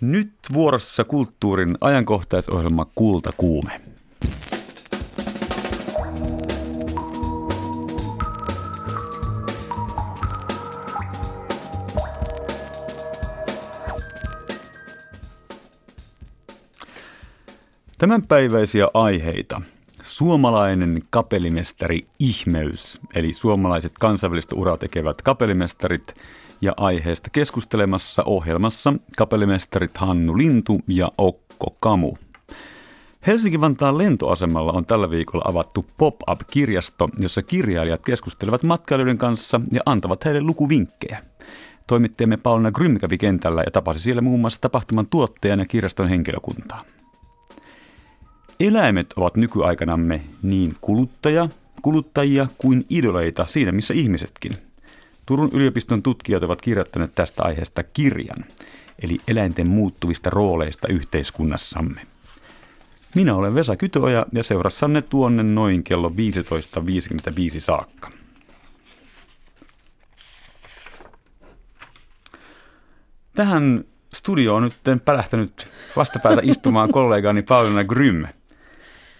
Nyt vuorossa kulttuurin ajankohtaisohjelma Kulta Kuume. Tämänpäiväisiä aiheita. Suomalainen kapellimestari ihmeys, eli suomalaiset kansainvälistä uraa tekevät kapellimestarit ja aiheesta keskustelemassa ohjelmassa kapellimestarit Hannu Lintu ja Okko Kamu. Helsinki-Vantaan lentoasemalla on tällä viikolla avattu pop-up-kirjasto, jossa kirjailijat keskustelevat matkailijoiden kanssa ja antavat heille lukuvinkkejä. Toimittajamme Paulina Grym kävi kentällä ja tapasi siellä muun muassa tapahtuman tuottajan ja kirjaston henkilökuntaa. Eläimet ovat nykyaikanamme niin kuluttaja, kuluttajia kuin idoleita siinä missä ihmisetkin. Turun yliopiston tutkijat ovat kirjoittaneet tästä aiheesta kirjan, eli eläinten muuttuvista rooleista yhteiskunnassamme. Minä olen Vesa Kytöoja ja seurassanne tuonne noin kello 15.55 saakka. Tähän studioon on nyt pälähtänyt vastapäätä istumaan kollegani Pauliina Grym.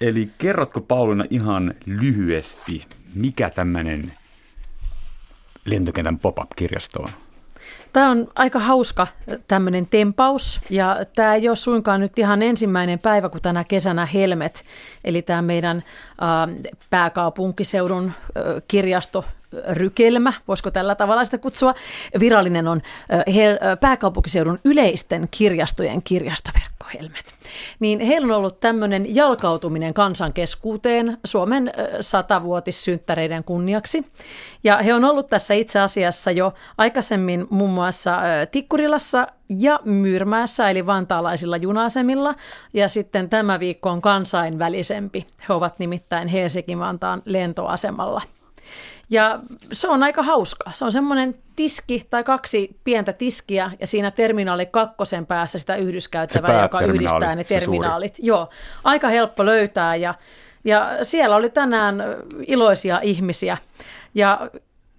Eli kerrotko Pauliina ihan lyhyesti, mikä tämmöinen lentokentän pop-up-kirjasto on? Tämä on aika hauska tämmöinen tempaus ja tämä ei ole suinkaan nyt ihan ensimmäinen päivä, kun tänä kesänä Helmet, eli tämä meidän äh, pääkaupunkiseudun äh, kirjasto rykelmä, voisiko tällä tavalla sitä kutsua. Virallinen on pääkaupunkiseudun yleisten kirjastojen kirjastoverkko Helmet. Niin heillä on ollut tämmöinen jalkautuminen kansankeskuuteen Suomen satavuotissynttäreiden kunniaksi. Ja he on ollut tässä itse asiassa jo aikaisemmin muun muassa Tikkurilassa ja Myyrmäessä, eli vantaalaisilla junasemilla. Ja sitten tämä viikko on kansainvälisempi. He ovat nimittäin Helsinki-Vantaan lentoasemalla. Ja se on aika hauska. Se on semmoinen tiski tai kaksi pientä tiskiä ja siinä terminaali kakkosen päässä sitä yhdyskäyttävää, joka yhdistää ne terminaalit. Joo, aika helppo löytää ja, ja siellä oli tänään iloisia ihmisiä. Ja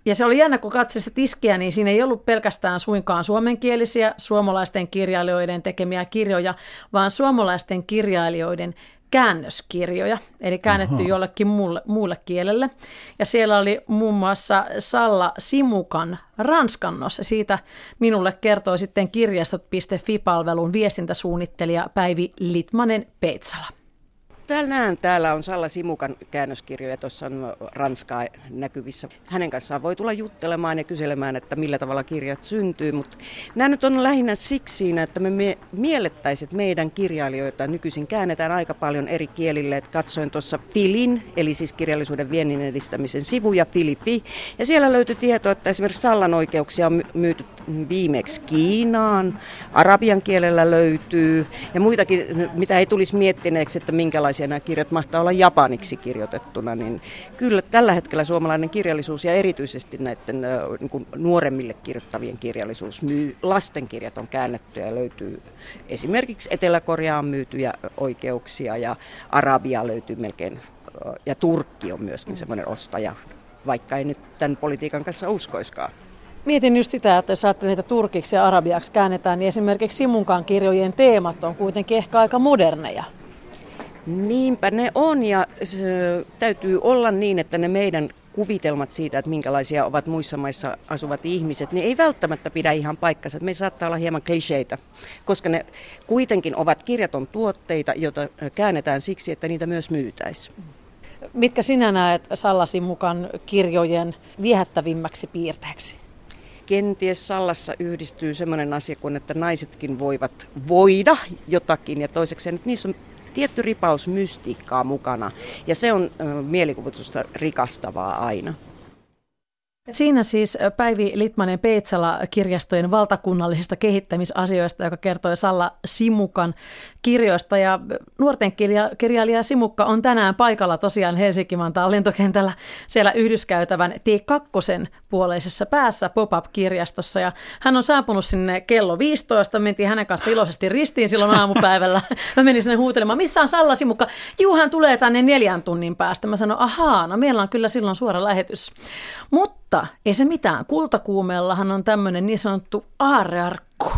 ja se oli jännä, kun katsoin sitä tiskiä, niin siinä ei ollut pelkästään suinkaan suomenkielisiä suomalaisten kirjailijoiden tekemiä kirjoja, vaan suomalaisten kirjailijoiden käännöskirjoja, eli käännetty Aha. jollekin muulle, muulle kielelle. Ja siellä oli muun muassa Salla Simukan ranskannos. Siitä minulle kertoi sitten kirjastot.fi-palvelun viestintäsuunnittelija Päivi Litmanen Näen, täällä on Salla Simukan käännöskirjoja, tuossa on Ranskaa näkyvissä. Hänen kanssaan voi tulla juttelemaan ja kyselemään, että millä tavalla kirjat syntyy, mutta nämä nyt on lähinnä siksi, että me miellettäisiin, että meidän kirjailijoita nykyisin käännetään aika paljon eri kielille. Että katsoin tuossa Filin, eli siis kirjallisuuden viennin edistämisen sivuja, Filifi, ja siellä löytyi tietoa, että esimerkiksi Sallan oikeuksia on myyty viimeksi Kiinaan, arabian kielellä löytyy ja muitakin, mitä ei tulisi miettineeksi, että minkälaisia nämä kirjat mahtaa olla japaniksi kirjoitettuna, niin kyllä tällä hetkellä suomalainen kirjallisuus ja erityisesti näiden niin kuin nuoremmille kirjoittavien kirjallisuus myy, lastenkirjat on käännetty ja löytyy esimerkiksi Etelä-Koreaan myytyjä oikeuksia ja Arabia löytyy melkein ja Turkki on myöskin semmoinen ostaja, vaikka ei nyt tämän politiikan kanssa uskoiskaan. Mietin just sitä, että jos ajattelee niitä turkiksi ja arabiaksi käännetään, niin esimerkiksi Simunkaan kirjojen teemat on kuitenkin ehkä aika moderneja. Niinpä ne on ja se, täytyy olla niin, että ne meidän kuvitelmat siitä, että minkälaisia ovat muissa maissa asuvat ihmiset, niin ei välttämättä pidä ihan paikkansa. Me saattaa olla hieman kliseitä, koska ne kuitenkin ovat kirjaton tuotteita, joita käännetään siksi, että niitä myös myytäisiin. Mitkä sinä näet Sallasin mukaan kirjojen viehättävimmäksi piirteeksi? kenties Sallassa yhdistyy semmoinen asia kuin, että naisetkin voivat voida jotakin ja toiseksi että niissä on tietty ripaus mystiikkaa mukana ja se on mielikuvitusta rikastavaa aina. Siinä siis Päivi Litmanen Peitsala kirjastojen valtakunnallisista kehittämisasioista, joka kertoi Salla Simukan kirjoista. Ja nuorten kirja, kirjailija Simukka on tänään paikalla tosiaan Helsinki-Vantaan lentokentällä siellä Yhdyskäytävän T2 puoleisessa päässä pop-up-kirjastossa. Ja hän on saapunut sinne kello 15, mentiin hänen kanssa iloisesti ristiin silloin aamupäivällä. Mä menin sinne huutelemaan, missä on Salla Simukka? Juu, hän tulee tänne neljän tunnin päästä. Mä sanoin, ahaa, no meillä on kyllä silloin suora lähetys. Mutta ei se mitään. Kultakuumeellahan on tämmöinen niin sanottu aarrearkku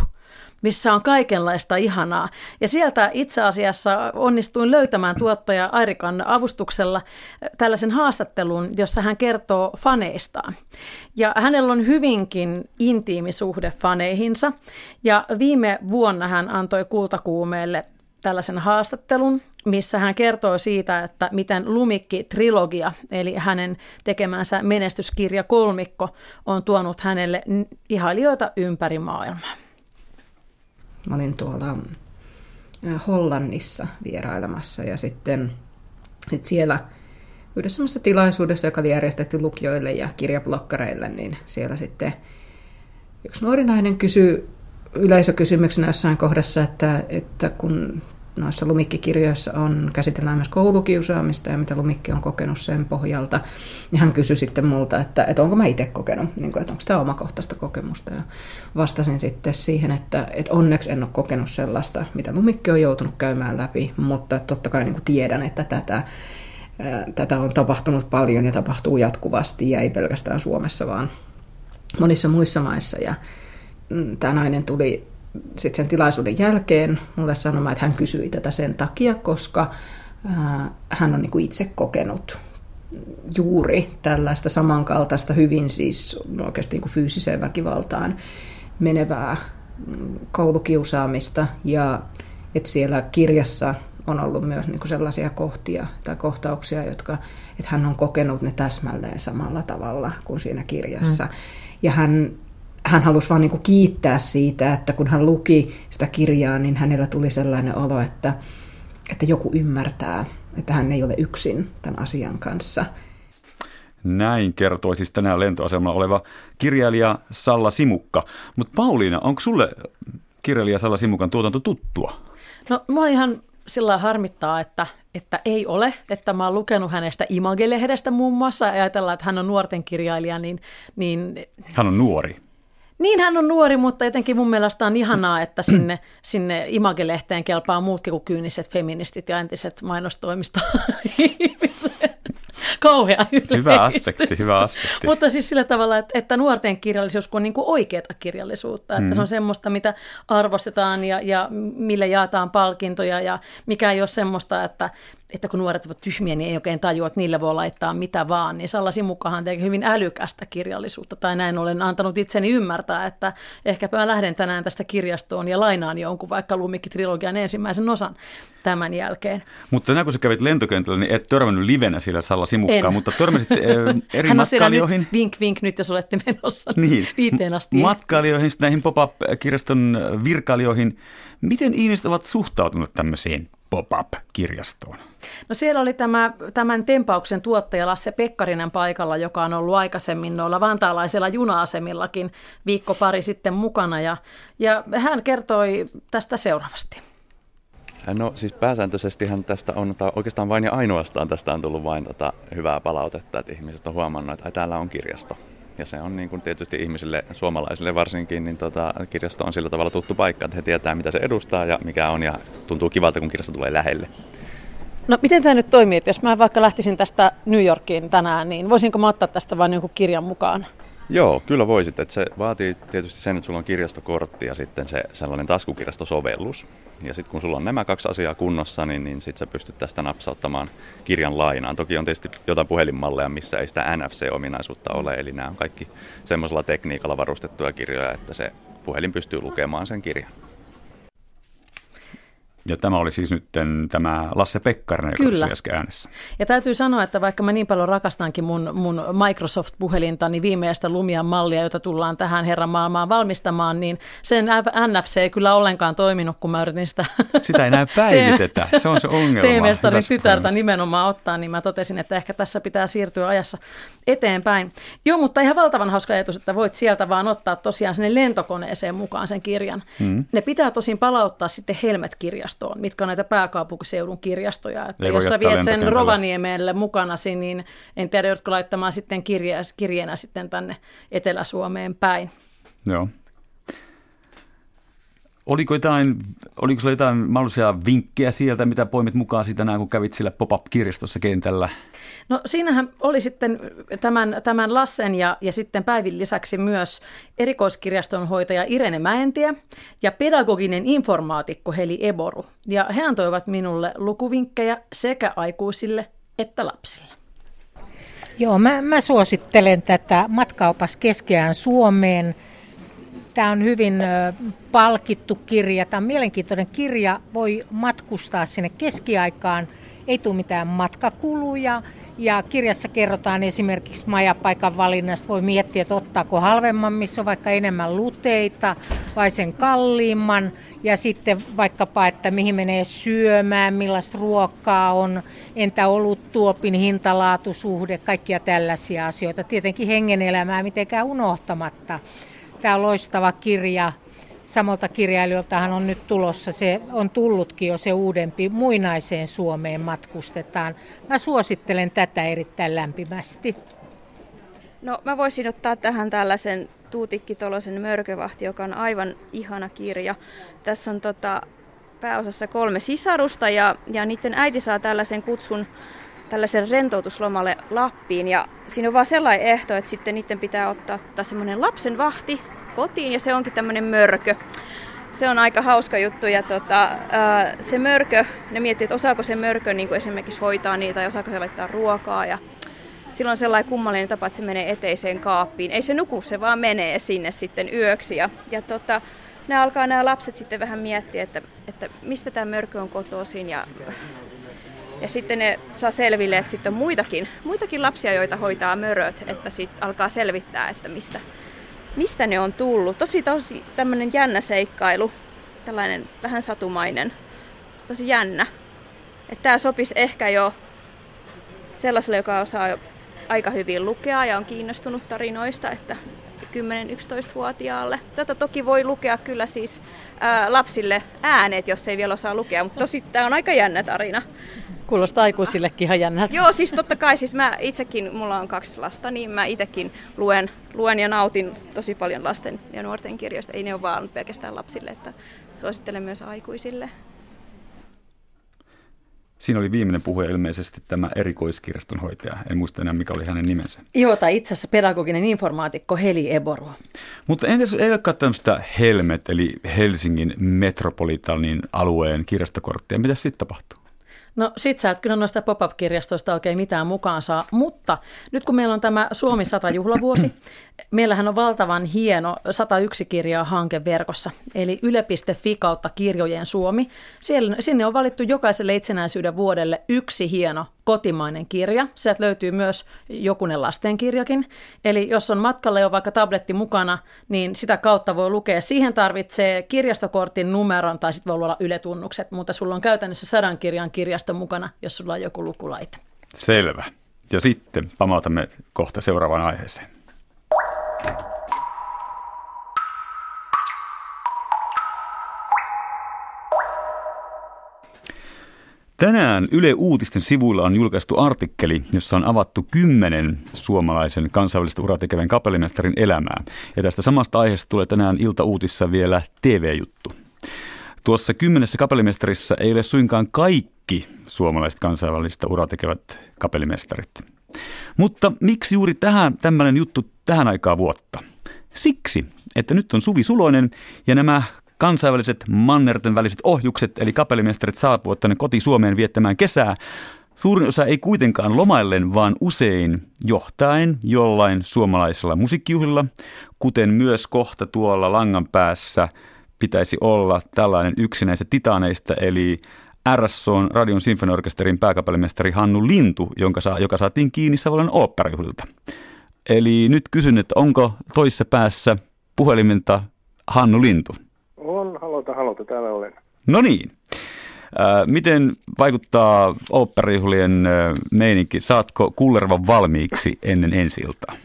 missä on kaikenlaista ihanaa. Ja sieltä itse asiassa onnistuin löytämään tuottaja Airikan avustuksella tällaisen haastattelun, jossa hän kertoo faneistaan. Ja hänellä on hyvinkin intiimi suhde faneihinsa. Ja viime vuonna hän antoi kultakuumeelle tällaisen haastattelun, missä hän kertoo siitä, että miten Lumikki-trilogia, eli hänen tekemänsä menestyskirja Kolmikko, on tuonut hänelle ihailijoita ympäri maailmaa. Mä olin tuolla Hollannissa vierailemassa ja sitten että siellä yhdessä tilaisuudessa, joka oli järjestetty lukijoille ja kirjablokkareille, niin siellä sitten yksi nuori nainen kysyi yleisökysymyksenä jossain kohdassa, että, että kun noissa lumikkikirjoissa on, käsitellään myös koulukiusaamista ja mitä lumikki on kokenut sen pohjalta, niin hän kysyi sitten multa, että, että onko mä itse kokenut, niin kuin, että onko tämä omakohtaista kokemusta. Ja vastasin sitten siihen, että, että onneksi en ole kokenut sellaista, mitä lumikki on joutunut käymään läpi, mutta totta kai niin kuin tiedän, että tätä, tätä on tapahtunut paljon ja tapahtuu jatkuvasti ja ei pelkästään Suomessa, vaan monissa muissa maissa. Ja mm, tämä nainen tuli sitten sen tilaisuuden jälkeen mulle sanomaan, että hän kysyi tätä sen takia, koska hän on niin kuin itse kokenut juuri tällaista samankaltaista hyvin siis oikeasti niin kuin fyysiseen väkivaltaan menevää mm, koulukiusaamista ja että siellä kirjassa on ollut myös niin kuin sellaisia kohtia tai kohtauksia, jotka, että hän on kokenut ne täsmälleen samalla tavalla kuin siinä kirjassa. Mm. Ja hän hän halusi vain niin kiittää siitä, että kun hän luki sitä kirjaa, niin hänellä tuli sellainen olo, että, että joku ymmärtää, että hän ei ole yksin tämän asian kanssa. Näin kertoi siis tänään lentoasemalla oleva kirjailija Salla Simukka. Mutta Pauliina, onko sulle kirjailija Salla Simukan tuotanto tuttua? No mua ihan sillä harmittaa, että, että ei ole, että mä oon lukenut hänestä Image-lehdestä muun muassa ja ajatellaan, että hän on nuorten kirjailija, niin... niin hän on nuori. Niin hän on nuori, mutta jotenkin mun mielestä on ihanaa, että sinne, sinne Image-lehteen kelpaa muutkin kuin kyyniset feministit ja entiset mainostoimisto kauhea Hyvä aspekti, hyvä aspekti. Mutta siis sillä tavalla, että, että nuorten kirjallisuus on niin kuin oikeata kirjallisuutta, että mm. se on semmoista, mitä arvostetaan ja, ja mille jaetaan palkintoja ja mikä ei ole semmoista, että, että kun nuoret ovat tyhmiä, niin ei oikein tajua, että niille voi laittaa mitä vaan. Niin Salla Simukkahan tekee hyvin älykästä kirjallisuutta, tai näin olen antanut itseni ymmärtää, että ehkäpä mä lähden tänään tästä kirjastoon ja lainaan jonkun vaikka Lumikki-trilogian ensimmäisen osan tämän jälkeen. Mutta tänään kun sä kävit lentokentällä, niin et törmännyt livenä sillä Salla Simukkaa, mutta törmäsit äh, eri Hän matkailijoihin. Nyt, vink vink nyt, jos olette menossa niin. viiteen asti. Matkailijoihin, näihin pop-up-kirjaston virkailijoihin. Miten ihmiset ovat suhtautuneet tämmöisiin pop-up-kirjastoon? No siellä oli tämä, tämän tempauksen tuottaja Lasse Pekkarinen paikalla, joka on ollut aikaisemmin noilla vantaalaisilla juna-asemillakin viikko pari sitten mukana. Ja, ja hän kertoi tästä seuraavasti. No siis pääsääntöisestihän tästä on, tai oikeastaan vain ja ainoastaan tästä on tullut vain tota hyvää palautetta, että ihmiset on huomannut, että täällä on kirjasto. Ja se on niin kuin tietysti ihmisille, suomalaisille varsinkin, niin tota, kirjasto on sillä tavalla tuttu paikka, että he tietää mitä se edustaa ja mikä on ja tuntuu kivalta, kun kirjasto tulee lähelle. No miten tämä nyt toimii, että jos mä vaikka lähtisin tästä New Yorkiin tänään, niin voisinko mä ottaa tästä vain jonkun kirjan mukaan? Joo, kyllä voisit. Että se vaatii tietysti sen, että sulla on kirjastokortti ja sitten se sellainen taskukirjastosovellus. Ja sitten kun sulla on nämä kaksi asiaa kunnossa, niin, niin sitten sä pystyt tästä napsauttamaan kirjan lainaan. Toki on tietysti jotain puhelinmalleja, missä ei sitä NFC-ominaisuutta ole, eli nämä on kaikki semmoisella tekniikalla varustettuja kirjoja, että se puhelin pystyy lukemaan sen kirjan. Ja tämä oli siis nyt tämä Lasse Pekkarinen, joka Kyllä. äsken äänessä. Ja täytyy sanoa, että vaikka mä niin paljon rakastankin mun, mun Microsoft-puhelinta, niin viimeistä Lumian mallia, jota tullaan tähän herran maailmaan valmistamaan, niin sen NFC ei kyllä ollenkaan toiminut, kun mä yritin sitä... Sitä ei näy päivitetä, se on se ongelma. Teemestarin tytärtä nimenomaan ottaa, niin mä totesin, että ehkä tässä pitää siirtyä ajassa eteenpäin. Joo, mutta ihan valtavan hauska ajatus, että voit sieltä vaan ottaa tosiaan sinne lentokoneeseen mukaan sen kirjan. Mm. Ne pitää tosin palauttaa sitten Helmet-kirjasta kirjastoon, mitkä on näitä pääkaupunkiseudun kirjastoja. Että jos sä viet sen Rovaniemelle mukanasi, niin en tiedä, jotka laittamaan sitten kirje, kirjeenä sitten tänne Etelä-Suomeen päin. Joo. Oliko jotain, oliko sulla jotain mahdollisia vinkkejä sieltä, mitä poimit mukaan siitä näin, kun kävit sillä pop-up-kirjastossa kentällä? No siinähän oli sitten tämän, tämän Lassen ja, ja sitten Päivin lisäksi myös erikoiskirjastonhoitaja Irene Mäentie ja pedagoginen informaatikko Heli Eboru. Ja he antoivat minulle lukuvinkkejä sekä aikuisille että lapsille. Joo, mä, mä suosittelen tätä matkaupas keskeään Suomeen. Tämä on hyvin palkittu kirja. Tämä on mielenkiintoinen kirja. Voi matkustaa sinne keskiaikaan. Ei tule mitään matkakuluja. Ja kirjassa kerrotaan esimerkiksi majapaikan valinnasta. Voi miettiä, että ottaako halvemman, missä on vaikka enemmän luteita, vai sen kalliimman. Ja sitten vaikkapa, että mihin menee syömään, millaista ruokaa on, entä ollut tuopin hintalaatusuhde, kaikkia tällaisia asioita. Tietenkin hengen elämää mitenkään unohtamatta. Tämä loistava kirja. Samalta kirjailijoiltahan on nyt tulossa, se on tullutkin jo se uudempi, muinaiseen Suomeen matkustetaan. Mä suosittelen tätä erittäin lämpimästi. No mä voisin ottaa tähän tällaisen Tuutikki Tolosen Mörkövahti, joka on aivan ihana kirja. Tässä on tota, pääosassa kolme sisarusta ja, ja niiden äiti saa tällaisen kutsun tällaisen rentoutuslomalle Lappiin. Ja siinä on vaan sellainen ehto, että sitten niiden pitää ottaa semmoinen lapsen vahti kotiin ja se onkin tämmöinen mörkö. Se on aika hauska juttu ja tota, se mörkö, ne miettii, että osaako se mörkö niin kuin esimerkiksi hoitaa niitä ja osaako se laittaa ruokaa ja silloin sellainen kummallinen tapa, että se menee eteiseen kaappiin. Ei se nuku, se vaan menee sinne sitten yöksi. Ja, ja tota, nämä alkaa nämä lapset sitten vähän miettiä, että, että mistä tämä mörkö on kotoisin ja ja sitten ne saa selville, että sitten on muitakin, muitakin lapsia, joita hoitaa möröt, että sitten alkaa selvittää, että mistä, mistä ne on tullut. Tosi tosi tämmöinen jännä seikkailu, tällainen vähän satumainen, tosi jännä. Että tämä sopisi ehkä jo sellaiselle, joka osaa aika hyvin lukea ja on kiinnostunut tarinoista, että 10-11-vuotiaalle. Tätä toki voi lukea kyllä siis ää, lapsille äänet, jos ei vielä osaa lukea, mutta tosi tämä on aika jännä tarina. Kuulostaa aikuisillekin ihan jännältä. Joo, siis totta kai, siis mä itsekin, mulla on kaksi lasta, niin mä itsekin luen, luen ja nautin tosi paljon lasten ja nuorten kirjoista. Ei ne ole vaan pelkästään lapsille, että suosittelen myös aikuisille. Siinä oli viimeinen puhe ilmeisesti tämä erikoiskirjastonhoitaja. En muista enää, mikä oli hänen nimensä. Joo, tai itse asiassa pedagoginen informaatikko Heli Eboru. Mutta entäs ei olekaan tämmöistä Helmet, eli Helsingin metropolitanin alueen kirjastokorttia. Mitä sitten tapahtuu? No sit sä et kyllä noista pop-up-kirjastoista oikein mitään mukaan saa, mutta nyt kun meillä on tämä Suomi 100 juhlavuosi, meillähän on valtavan hieno 101 kirjaa hanke verkossa, eli yle.fi kautta kirjojen Suomi. Siellä, sinne on valittu jokaiselle itsenäisyyden vuodelle yksi hieno kotimainen kirja. Sieltä löytyy myös jokunen lastenkirjakin. Eli jos on matkalla jo vaikka tabletti mukana, niin sitä kautta voi lukea. Siihen tarvitsee kirjastokortin numeron tai sitten voi olla yletunnukset, mutta sulla on käytännössä sadan kirjan kirjasto mukana, jos sulla on joku lukulaite. Selvä. Ja sitten pamautamme kohta seuraavaan aiheeseen. Tänään Yle Uutisten sivuilla on julkaistu artikkeli, jossa on avattu kymmenen suomalaisen kansainvälistä uraa tekevän kapellimestarin elämää. Ja tästä samasta aiheesta tulee tänään ilta-uutissa vielä TV-juttu. Tuossa kymmenessä kapellimestarissa ei ole suinkaan kaikki suomalaiset kansainvälistä uraa tekevät kapellimestarit. Mutta miksi juuri tähän tämmöinen juttu tähän aikaan vuotta? Siksi, että nyt on Suvi Suloinen ja nämä kansainväliset mannerten väliset ohjukset, eli kapellimestarit saapuvat tänne koti Suomeen viettämään kesää. Suurin osa ei kuitenkaan lomaillen, vaan usein johtaen jollain suomalaisella musiikkijuhlilla, kuten myös kohta tuolla langan päässä pitäisi olla tällainen yksi näistä titaaneista, eli RSOn Radion Sinfoniorkesterin pääkapellimestari Hannu Lintu, jonka saa, joka saatiin kiinni Savolan oopperajuhlilta. Eli nyt kysyn, että onko toisessa päässä puheliminta Hannu Lintu? Halota, halota, täällä olen. No niin. Äh, miten vaikuttaa oopperijuhlien äh, meininki? Saatko kullervan valmiiksi ennen ensi iltaa?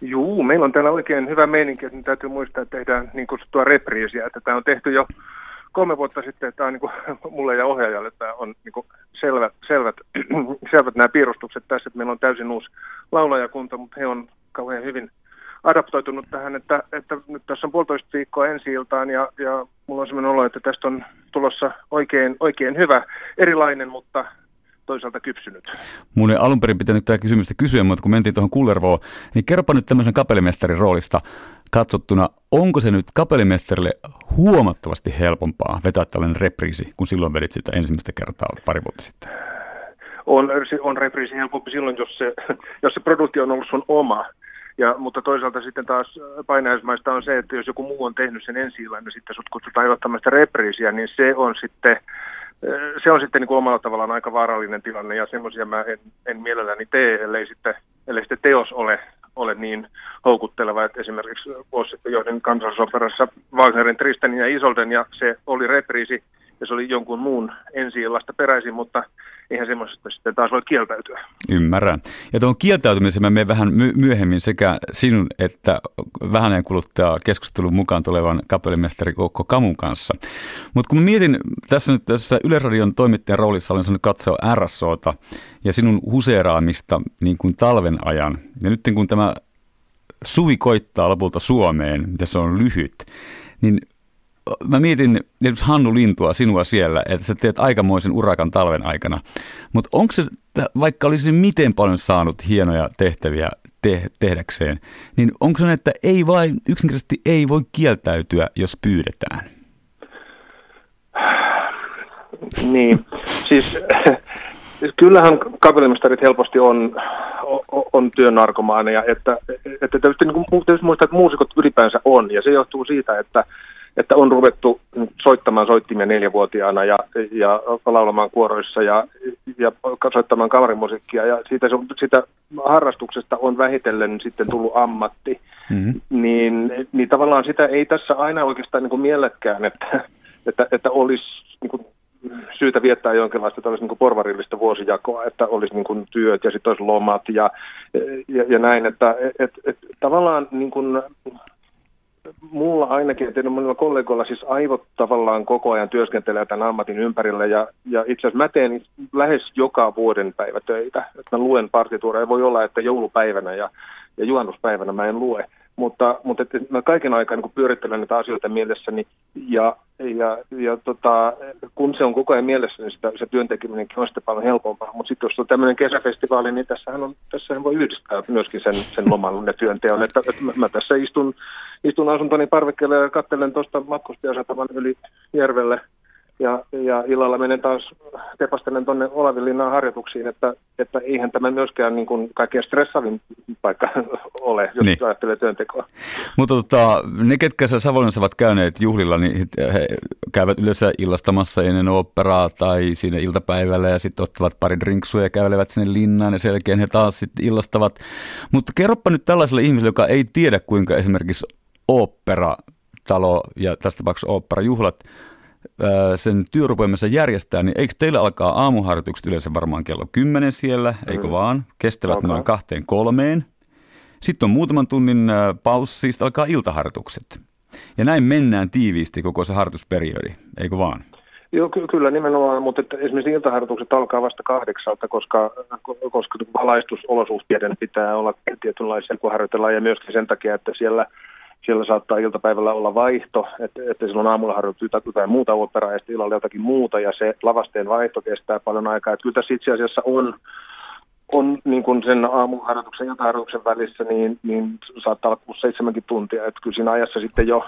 Juu, meillä on täällä oikein hyvä meininki, että täytyy muistaa, että tehdään niin kutsuttua repriisiä, että tämä on tehty jo kolme vuotta sitten, että tämä on niin kuin, mulle ja ohjaajalle tämä on niin kuin selvät, selvät, selvät nämä piirustukset tässä, että meillä on täysin uusi laulajakunta, mutta he on kauhean hyvin adaptoitunut tähän, että, että nyt tässä on puolitoista viikkoa ensi iltaan ja, ja mulla on sellainen olo, että tästä on tulossa oikein, oikein hyvä, erilainen, mutta toisaalta kypsynyt. Mun ei alun perin pitänyt tätä kysymystä kysyä, mutta kun mentiin tuohon Kullervoon, niin kerropa nyt tämmöisen kapellimestarin roolista katsottuna, onko se nyt kapellimestarille huomattavasti helpompaa vetää tällainen repriisi, kun silloin vedit sitä ensimmäistä kertaa pari vuotta sitten? On, on repriisi helpompi silloin, jos se, jos se produkti on ollut sun oma. Ja, mutta toisaalta sitten taas painajaismaista on se, että jos joku muu on tehnyt sen ensi illan, niin sitten sut kutsutaan sitä repriisiä, niin se on sitten se on sitten niin omalla tavallaan aika vaarallinen tilanne. Ja semmoisia mä en, en mielelläni tee, ellei sitten, ellei sitten teos ole, ole niin houkutteleva, että esimerkiksi vuosi sitten johdin kansallisoperassa Wagnerin Tristanin ja Isolden ja se oli repriisi ja se oli jonkun muun ensi peräisin, mutta eihän semmoisesta sitten taas voi kieltäytyä. Ymmärrän. Ja tuon kieltäytymisen mä menen vähän my- myöhemmin sekä sinun että vähän kuluttaa keskustelun mukaan tulevan kapellimestari Kokko Kamun kanssa. Mutta kun mietin tässä nyt tässä Yleisradion toimittajan roolissa olen saanut katsoa RSOta ja sinun huseeraamista niin kuin talven ajan. Ja nyt kun tämä suvi koittaa lopulta Suomeen, ja se on lyhyt, niin mä mietin esimerkiksi Hannu Lintua sinua siellä, että sä teet aikamoisen urakan talven aikana. Mutta onko se, vaikka olisi miten paljon saanut hienoja tehtäviä te- tehdäkseen, niin onko se että ei vain, yksinkertaisesti ei voi kieltäytyä, jos pyydetään? Niin, siis kyllähän kapellimestarit helposti on, on, on työnarkomaaneja, että, että tietysti, niin kuin, tietysti muistaa, että muusikot ylipäänsä on, ja se johtuu siitä, että että on ruvettu soittamaan soittimia neljävuotiaana ja, ja laulamaan kuoroissa ja, ja soittamaan kamarimusiikkia ja siitä, sitä harrastuksesta on vähitellen sitten tullut ammatti, mm-hmm. niin, niin tavallaan sitä ei tässä aina oikeastaan niin kuin mielekään, että, että, että olisi niin kuin syytä viettää jonkinlaista tällaista niin porvarillista vuosijakoa, että olisi niin kuin työt ja sitten olisi lomat ja, ja, ja näin, että et, et, tavallaan niin kuin mulla ainakin, että monilla kollegoilla siis aivot tavallaan koko ajan työskentelee tämän ammatin ympärillä ja, ja itse asiassa mä teen lähes joka vuoden päivä töitä. Mä luen partituureja. Voi olla, että joulupäivänä ja, ja juhannuspäivänä mä en lue. Mutta, mutta että mä kaiken aikaa niin pyörittelen näitä asioita mielessäni ja, ja, ja tota, kun se on koko ajan mielessä, niin sitä, se työntekeminenkin on sitten paljon helpompaa. Mutta sitten jos on tämmöinen kesäfestivaali, niin tässähän, on, tässähän voi yhdistää myöskin sen, sen loman ja työnteon. Että, että mä, mä tässä istun, istun asuntoni parvekkeelle ja katselen tuosta matkustajasataman yli järvelle – ja, ja illalla menen taas tepastelen tuonne Olavinlinnaan harjoituksiin, että, että eihän tämä myöskään niin kuin kaikkein stressaavin paikka ole, jos niin. ajattelee työntekoa. Mutta tota, ne, ketkä Savonlinnassa ovat käyneet juhlilla, niin he käyvät yleensä illastamassa ennen operaa tai siinä iltapäivällä ja sitten ottavat pari drinksuja ja kävelevät sinne linnaan ja sen jälkeen he taas sitten illastavat. Mutta kerropa nyt tällaiselle ihmiselle, joka ei tiedä kuinka esimerkiksi opera talo ja tästä tapauksessa operajuhlat sen työrupeamassa järjestää, niin eikö teillä alkaa aamuharjoitukset yleensä varmaan kello 10 siellä, eikö mm. vaan? Kestävät okay. noin kahteen kolmeen. Sitten on muutaman tunnin paussi, siis alkaa iltaharjoitukset. Ja näin mennään tiiviisti koko se harjoitusperiodi, eikö vaan? Joo, ky- kyllä nimenomaan, mutta että esimerkiksi iltaharjoitukset alkaa vasta kahdeksalta, koska, koska valaistusolosuhteiden pitää olla tietynlaisia, kun harjoitellaan, ja myöskin sen takia, että siellä – siellä saattaa iltapäivällä olla vaihto, että, että silloin aamulla harjoitetaan jotain muuta operaa ja sitten illalla jotakin muuta ja se lavasteen vaihto kestää paljon aikaa. Että kyllä tässä itse asiassa on, on niin kuin sen aamuharjoituksen ja iltaharjoituksen välissä, niin, niin saattaa olla 6-7 tuntia. Että kyllä siinä ajassa sitten jo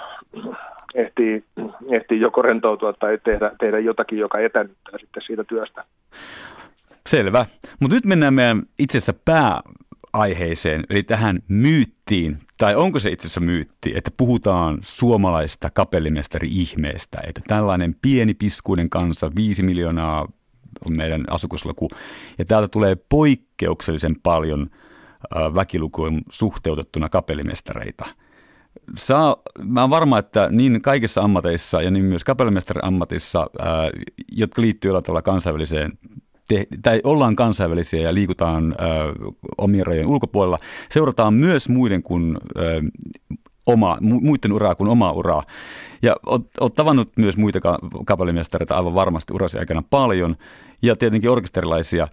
ehtii, ehtii joko rentoutua tai tehdä, tehdä jotakin, joka etänyttää sitten siitä työstä. Selvä. Mutta nyt mennään meidän itse asiassa pää aiheeseen, eli tähän myyttiin, tai onko se itse asiassa myytti, että puhutaan suomalaista kapellimestari-ihmeestä, että tällainen pieni piskuinen kansa, viisi miljoonaa on meidän asukasluku, ja täältä tulee poikkeuksellisen paljon väkilukuun suhteutettuna kapellimestareita. Saa, mä olen varma, että niin kaikissa ammateissa ja niin myös kapellimestarin ammatissa, jotka liittyy jollain tavalla kansainväliseen te, tai ollaan kansainvälisiä ja liikutaan ö, omien rajojen ulkopuolella, seurataan myös muiden kuin ö, oma, muiden uraa kuin omaa uraa. Ja olet, tavannut myös muita kapellimestareita aivan varmasti urasi aikana paljon, ja tietenkin orkesterilaisia.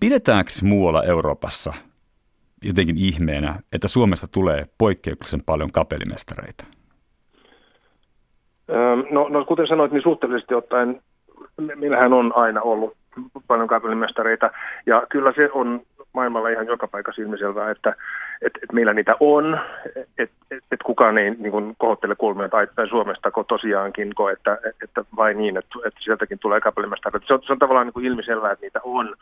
Pidetäänkö muualla Euroopassa jotenkin ihmeenä, että Suomesta tulee poikkeuksellisen paljon kapellimestareita? No, no kuten sanoit, niin suhteellisesti ottaen meillähän on aina ollut paljon kapellimestareita ja kyllä se on maailmalla ihan joka paikassa ilmiselvää, että et, et meillä niitä on, että et, et kukaan ei niin kuin, kohottele kulmia tai, tai Suomesta kun tosiaankin koe, että, että vain niin, että, että sieltäkin tulee kapellimestareita. Se on, se on tavallaan niin ilmiselvää, että niitä on,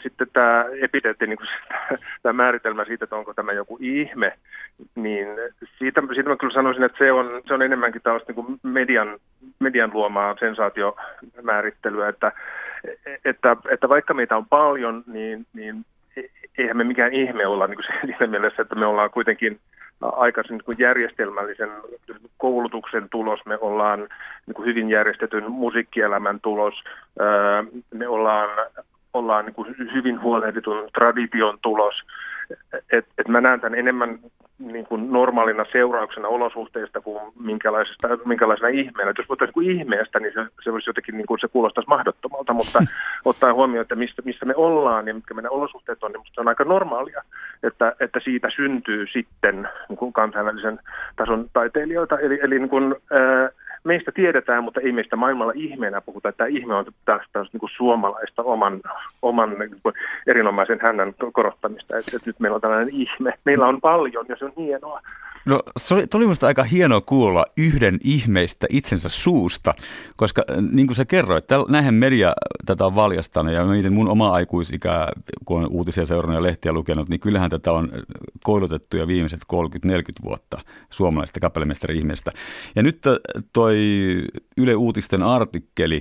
mutta sitten tämä epiteetti, niin tämä määritelmä siitä, että onko tämä joku ihme, niin siitä, siitä mä kyllä sanoisin, että se on, se on enemmänkin tällaista niin median, median luomaa sensaatiomäärittelyä, että, että, että vaikka meitä on paljon, niin, niin eihän me mikään ihme olla niin kuin siinä mielessä, että me ollaan kuitenkin aika niin järjestelmällisen koulutuksen tulos, me ollaan niin kuin hyvin järjestetyn musiikkielämän tulos, me ollaan ollaan niin kuin hyvin huolehditun tradition tulos. Et, et mä näen tämän enemmän niin kuin normaalina seurauksena olosuhteista kuin minkälaisesta, minkälaisena ihmeenä. Et jos puhutaan niin ihmeestä, niin se, se olisi jotenkin, niin kuin se kuulostaisi mahdottomalta, mutta ottaen huomioon, että missä, missä me ollaan ja mitkä meidän olosuhteet on, niin se on aika normaalia, että, että siitä syntyy sitten niin kuin kansainvälisen tason taiteilijoita. Eli, eli niin kuin, ää, meistä tiedetään, mutta ei meistä maailmalla ihmeenä puhuta. Että tämä ihme on tästä niin kuin suomalaista oman, oman niin kuin erinomaisen hännän korottamista. Että, että nyt meillä on tällainen ihme. Meillä on paljon ja se on hienoa. No se oli, oli minusta aika hienoa kuulla yhden ihmeistä itsensä suusta, koska äh, niin kuin sä kerroit, näinhän media tätä on valjastanut ja mietin mun oma aikuisikä, kun on uutisia seurannut ja lehtiä lukenut, niin kyllähän tätä on koulutettu jo viimeiset 30-40 vuotta suomalaisista kapellimestari-ihmeistä. Ja nyt toi Yle Uutisten artikkeli,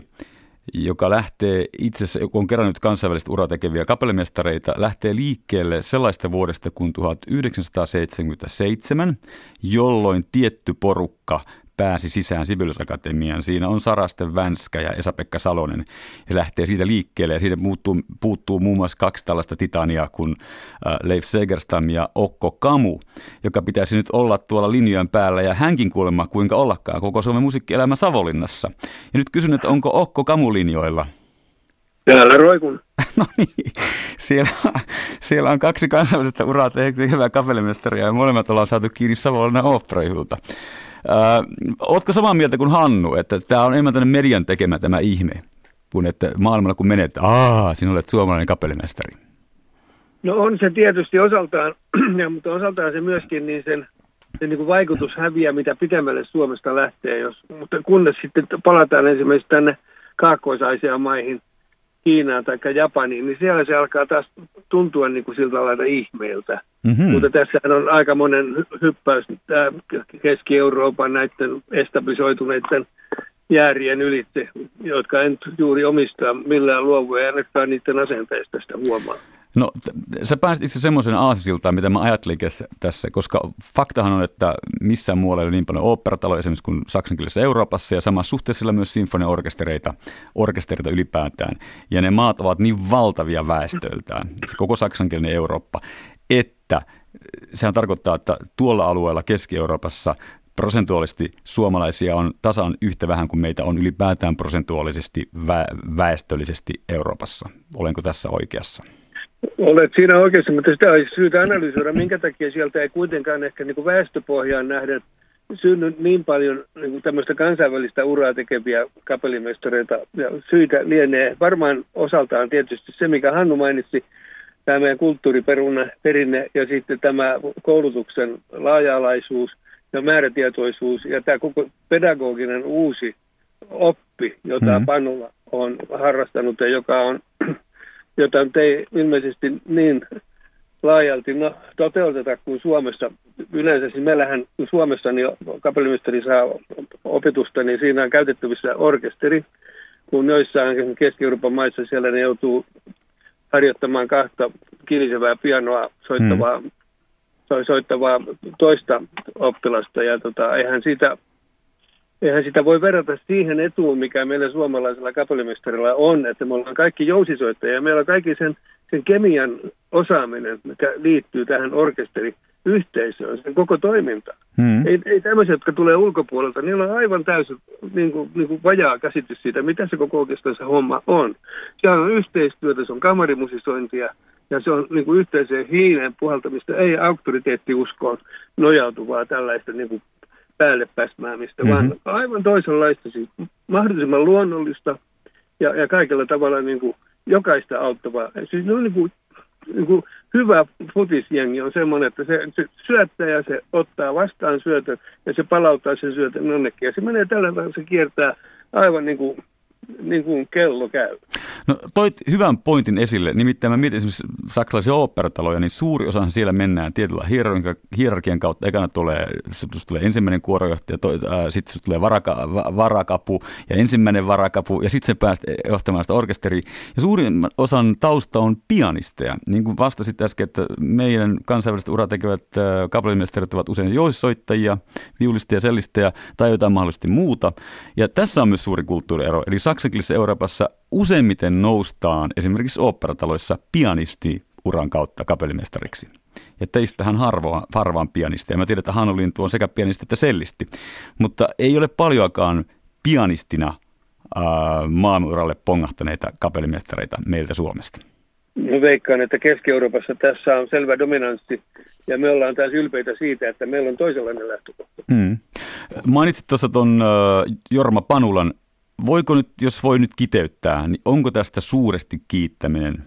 joka lähtee itse asiassa, kun on kerännyt kansainvälistä uraa tekeviä kapellimestareita, lähtee liikkeelle sellaista vuodesta kuin 1977, jolloin tietty porukka pääsi sisään Sibeliusakatemiaan. Siinä on Sarasten Vänskä ja Esa-Pekka Salonen. Ja lähtee siitä liikkeelle ja siitä puuttuu, puuttuu muun muassa kaksi tällaista titania kuin äh, Leif Segerstam ja Okko Kamu, joka pitäisi nyt olla tuolla linjojen päällä ja hänkin kuulemma kuinka ollakaan koko Suomen musiikkielämä Savolinnassa. Ja nyt kysyn, että onko Okko Kamu linjoilla? Täällä roikun. no niin, siellä, siellä on kaksi kansainvälistä uraa hyvää kapelimestaria ja molemmat ollaan saatu kiinni Savonlinnan oopperajulta. Äh, ootko samaa mieltä kuin Hannu, että tämä on enemmän tämmöinen median tekemä tämä ihme, kun että maailmalla kun menet, aah, sinä olet suomalainen kapellimestari? No on se tietysti osaltaan, mutta osaltaan se myöskin niin sen, sen niin kuin vaikutus häviää, mitä pitemmälle Suomesta lähtee, jos, mutta kunnes sitten palataan esimerkiksi tänne kaakkois maihin, Kiinaan tai Japaniin, niin siellä se alkaa taas tuntua niin kuin siltä lailla ihmeeltä. Mm-hmm. Mutta tässä on aika monen hyppäys Keski-Euroopan näiden establisoituneiden jäärien ylitse, jotka en juuri omistaa millään luovua, ja ainakaan niiden asenteista sitä huomaa. No sä pääsit itse semmoisen aasisiltaan, mitä mä ajattelin tässä, koska faktahan on, että missään muualla ei ole niin paljon oopperataloja esimerkiksi kuin saksankielisessä Euroopassa ja samassa suhteessa myös sinfoniaorkestereita orkestereita ylipäätään. Ja ne maat ovat niin valtavia väestöltään, koko saksankielinen Eurooppa, että sehän tarkoittaa, että tuolla alueella Keski-Euroopassa prosentuaalisesti suomalaisia on tasan yhtä vähän kuin meitä on ylipäätään prosentuaalisesti vä- väestöllisesti Euroopassa. Olenko tässä oikeassa? Olet siinä oikeassa, mutta sitä olisi syytä analysoida, minkä takia sieltä ei kuitenkaan ehkä niin kuin väestöpohjaan nähden synny niin paljon niin kuin tämmöistä kansainvälistä uraa tekeviä kapellimestareita. Ja syitä lienee varmaan osaltaan tietysti se, mikä Hannu mainitsi, tämä meidän kulttuuriperinne ja sitten tämä koulutuksen laaja-alaisuus ja määrätietoisuus ja tämä koko pedagoginen uusi oppi, jota mm-hmm. Panula on harrastanut ja joka on jota nyt ei ilmeisesti niin laajalti no, toteuteta kuin Suomessa. Yleensä siis meillähän kun Suomessa niin kapellimestari saa opetusta, niin siinä on käytettävissä orkesteri, kun joissain Keski-Euroopan maissa siellä ne joutuu harjoittamaan kahta kilisevää pianoa soittavaa, mm. soittavaa toista oppilasta. Ja tota, eihän siitä eihän sitä voi verrata siihen etuun, mikä meillä suomalaisella kapellimestarilla on, että me ollaan kaikki jousisoittajia ja meillä on kaikki sen, sen kemian osaaminen, mikä liittyy tähän orkesteriyhteisöön, sen koko toiminta. Hmm. Ei, ei tämmöisiä, jotka tulee ulkopuolelta, niillä on aivan täysin niin kuin, niin kuin vajaa käsitys siitä, mitä se koko oikeastaan se homma on. Siellä on yhteistyötä, se on kamarimusisointia, Ja se on niin kuin yhteiseen hiileen puhaltamista, ei auktoriteettiuskoon nojautuvaa tällaista niin kuin päälle pääsmäämistä, mm-hmm. vaan aivan toisenlaista, siis mahdollisimman luonnollista ja, ja kaikella tavalla niin kuin jokaista auttavaa. Siis ne on niin kuin, niin kuin hyvä futisjengi on semmoinen, että se, se syöttää ja se ottaa vastaan syötön ja se palauttaa sen syötön jonnekin. Ja se menee tällä tavalla, se kiertää aivan niin kuin niin kuin kello käy. No toit hyvän pointin esille, nimittäin mä mietin esimerkiksi saksalaisia oopperataloja, niin suuri osa siellä mennään tietyllä hierarkian kautta. Ekana tulee, tulee ensimmäinen kuorojohtaja, äh, sitten tulee varaka, varakapu ja ensimmäinen varakapu ja sitten se päästä johtamaan sitä orkesteria. Ja suurin osan tausta on pianisteja. Niin kuin vastasit äsken, että meidän kansainvälistä uraa tekevät äh, kapellimestarit ovat usein joissoittajia, viulistia, sellistäjä tai jotain mahdollisesti muuta. Ja tässä on myös suuri kulttuuriero. Eli saksankielisessä Euroopassa useimmiten noustaan esimerkiksi oopperataloissa pianisti uran kautta kapellimestariksi. Ja teistähän harvoa, harvaan pianisti. Ja mä tiedän, että Hannu Lintu on sekä pianisti että sellisti. Mutta ei ole paljoakaan pianistina äh, maailmanuralle pongahtaneita kapellimestareita meiltä Suomesta. Mä veikkaan, että Keski-Euroopassa tässä on selvä dominanssi ja me ollaan taas ylpeitä siitä, että meillä on toisenlainen lähtökohta. Hmm. Mainitsit tuossa tuon Jorma Panulan voiko nyt, jos voi nyt kiteyttää, niin onko tästä suuresti kiittäminen,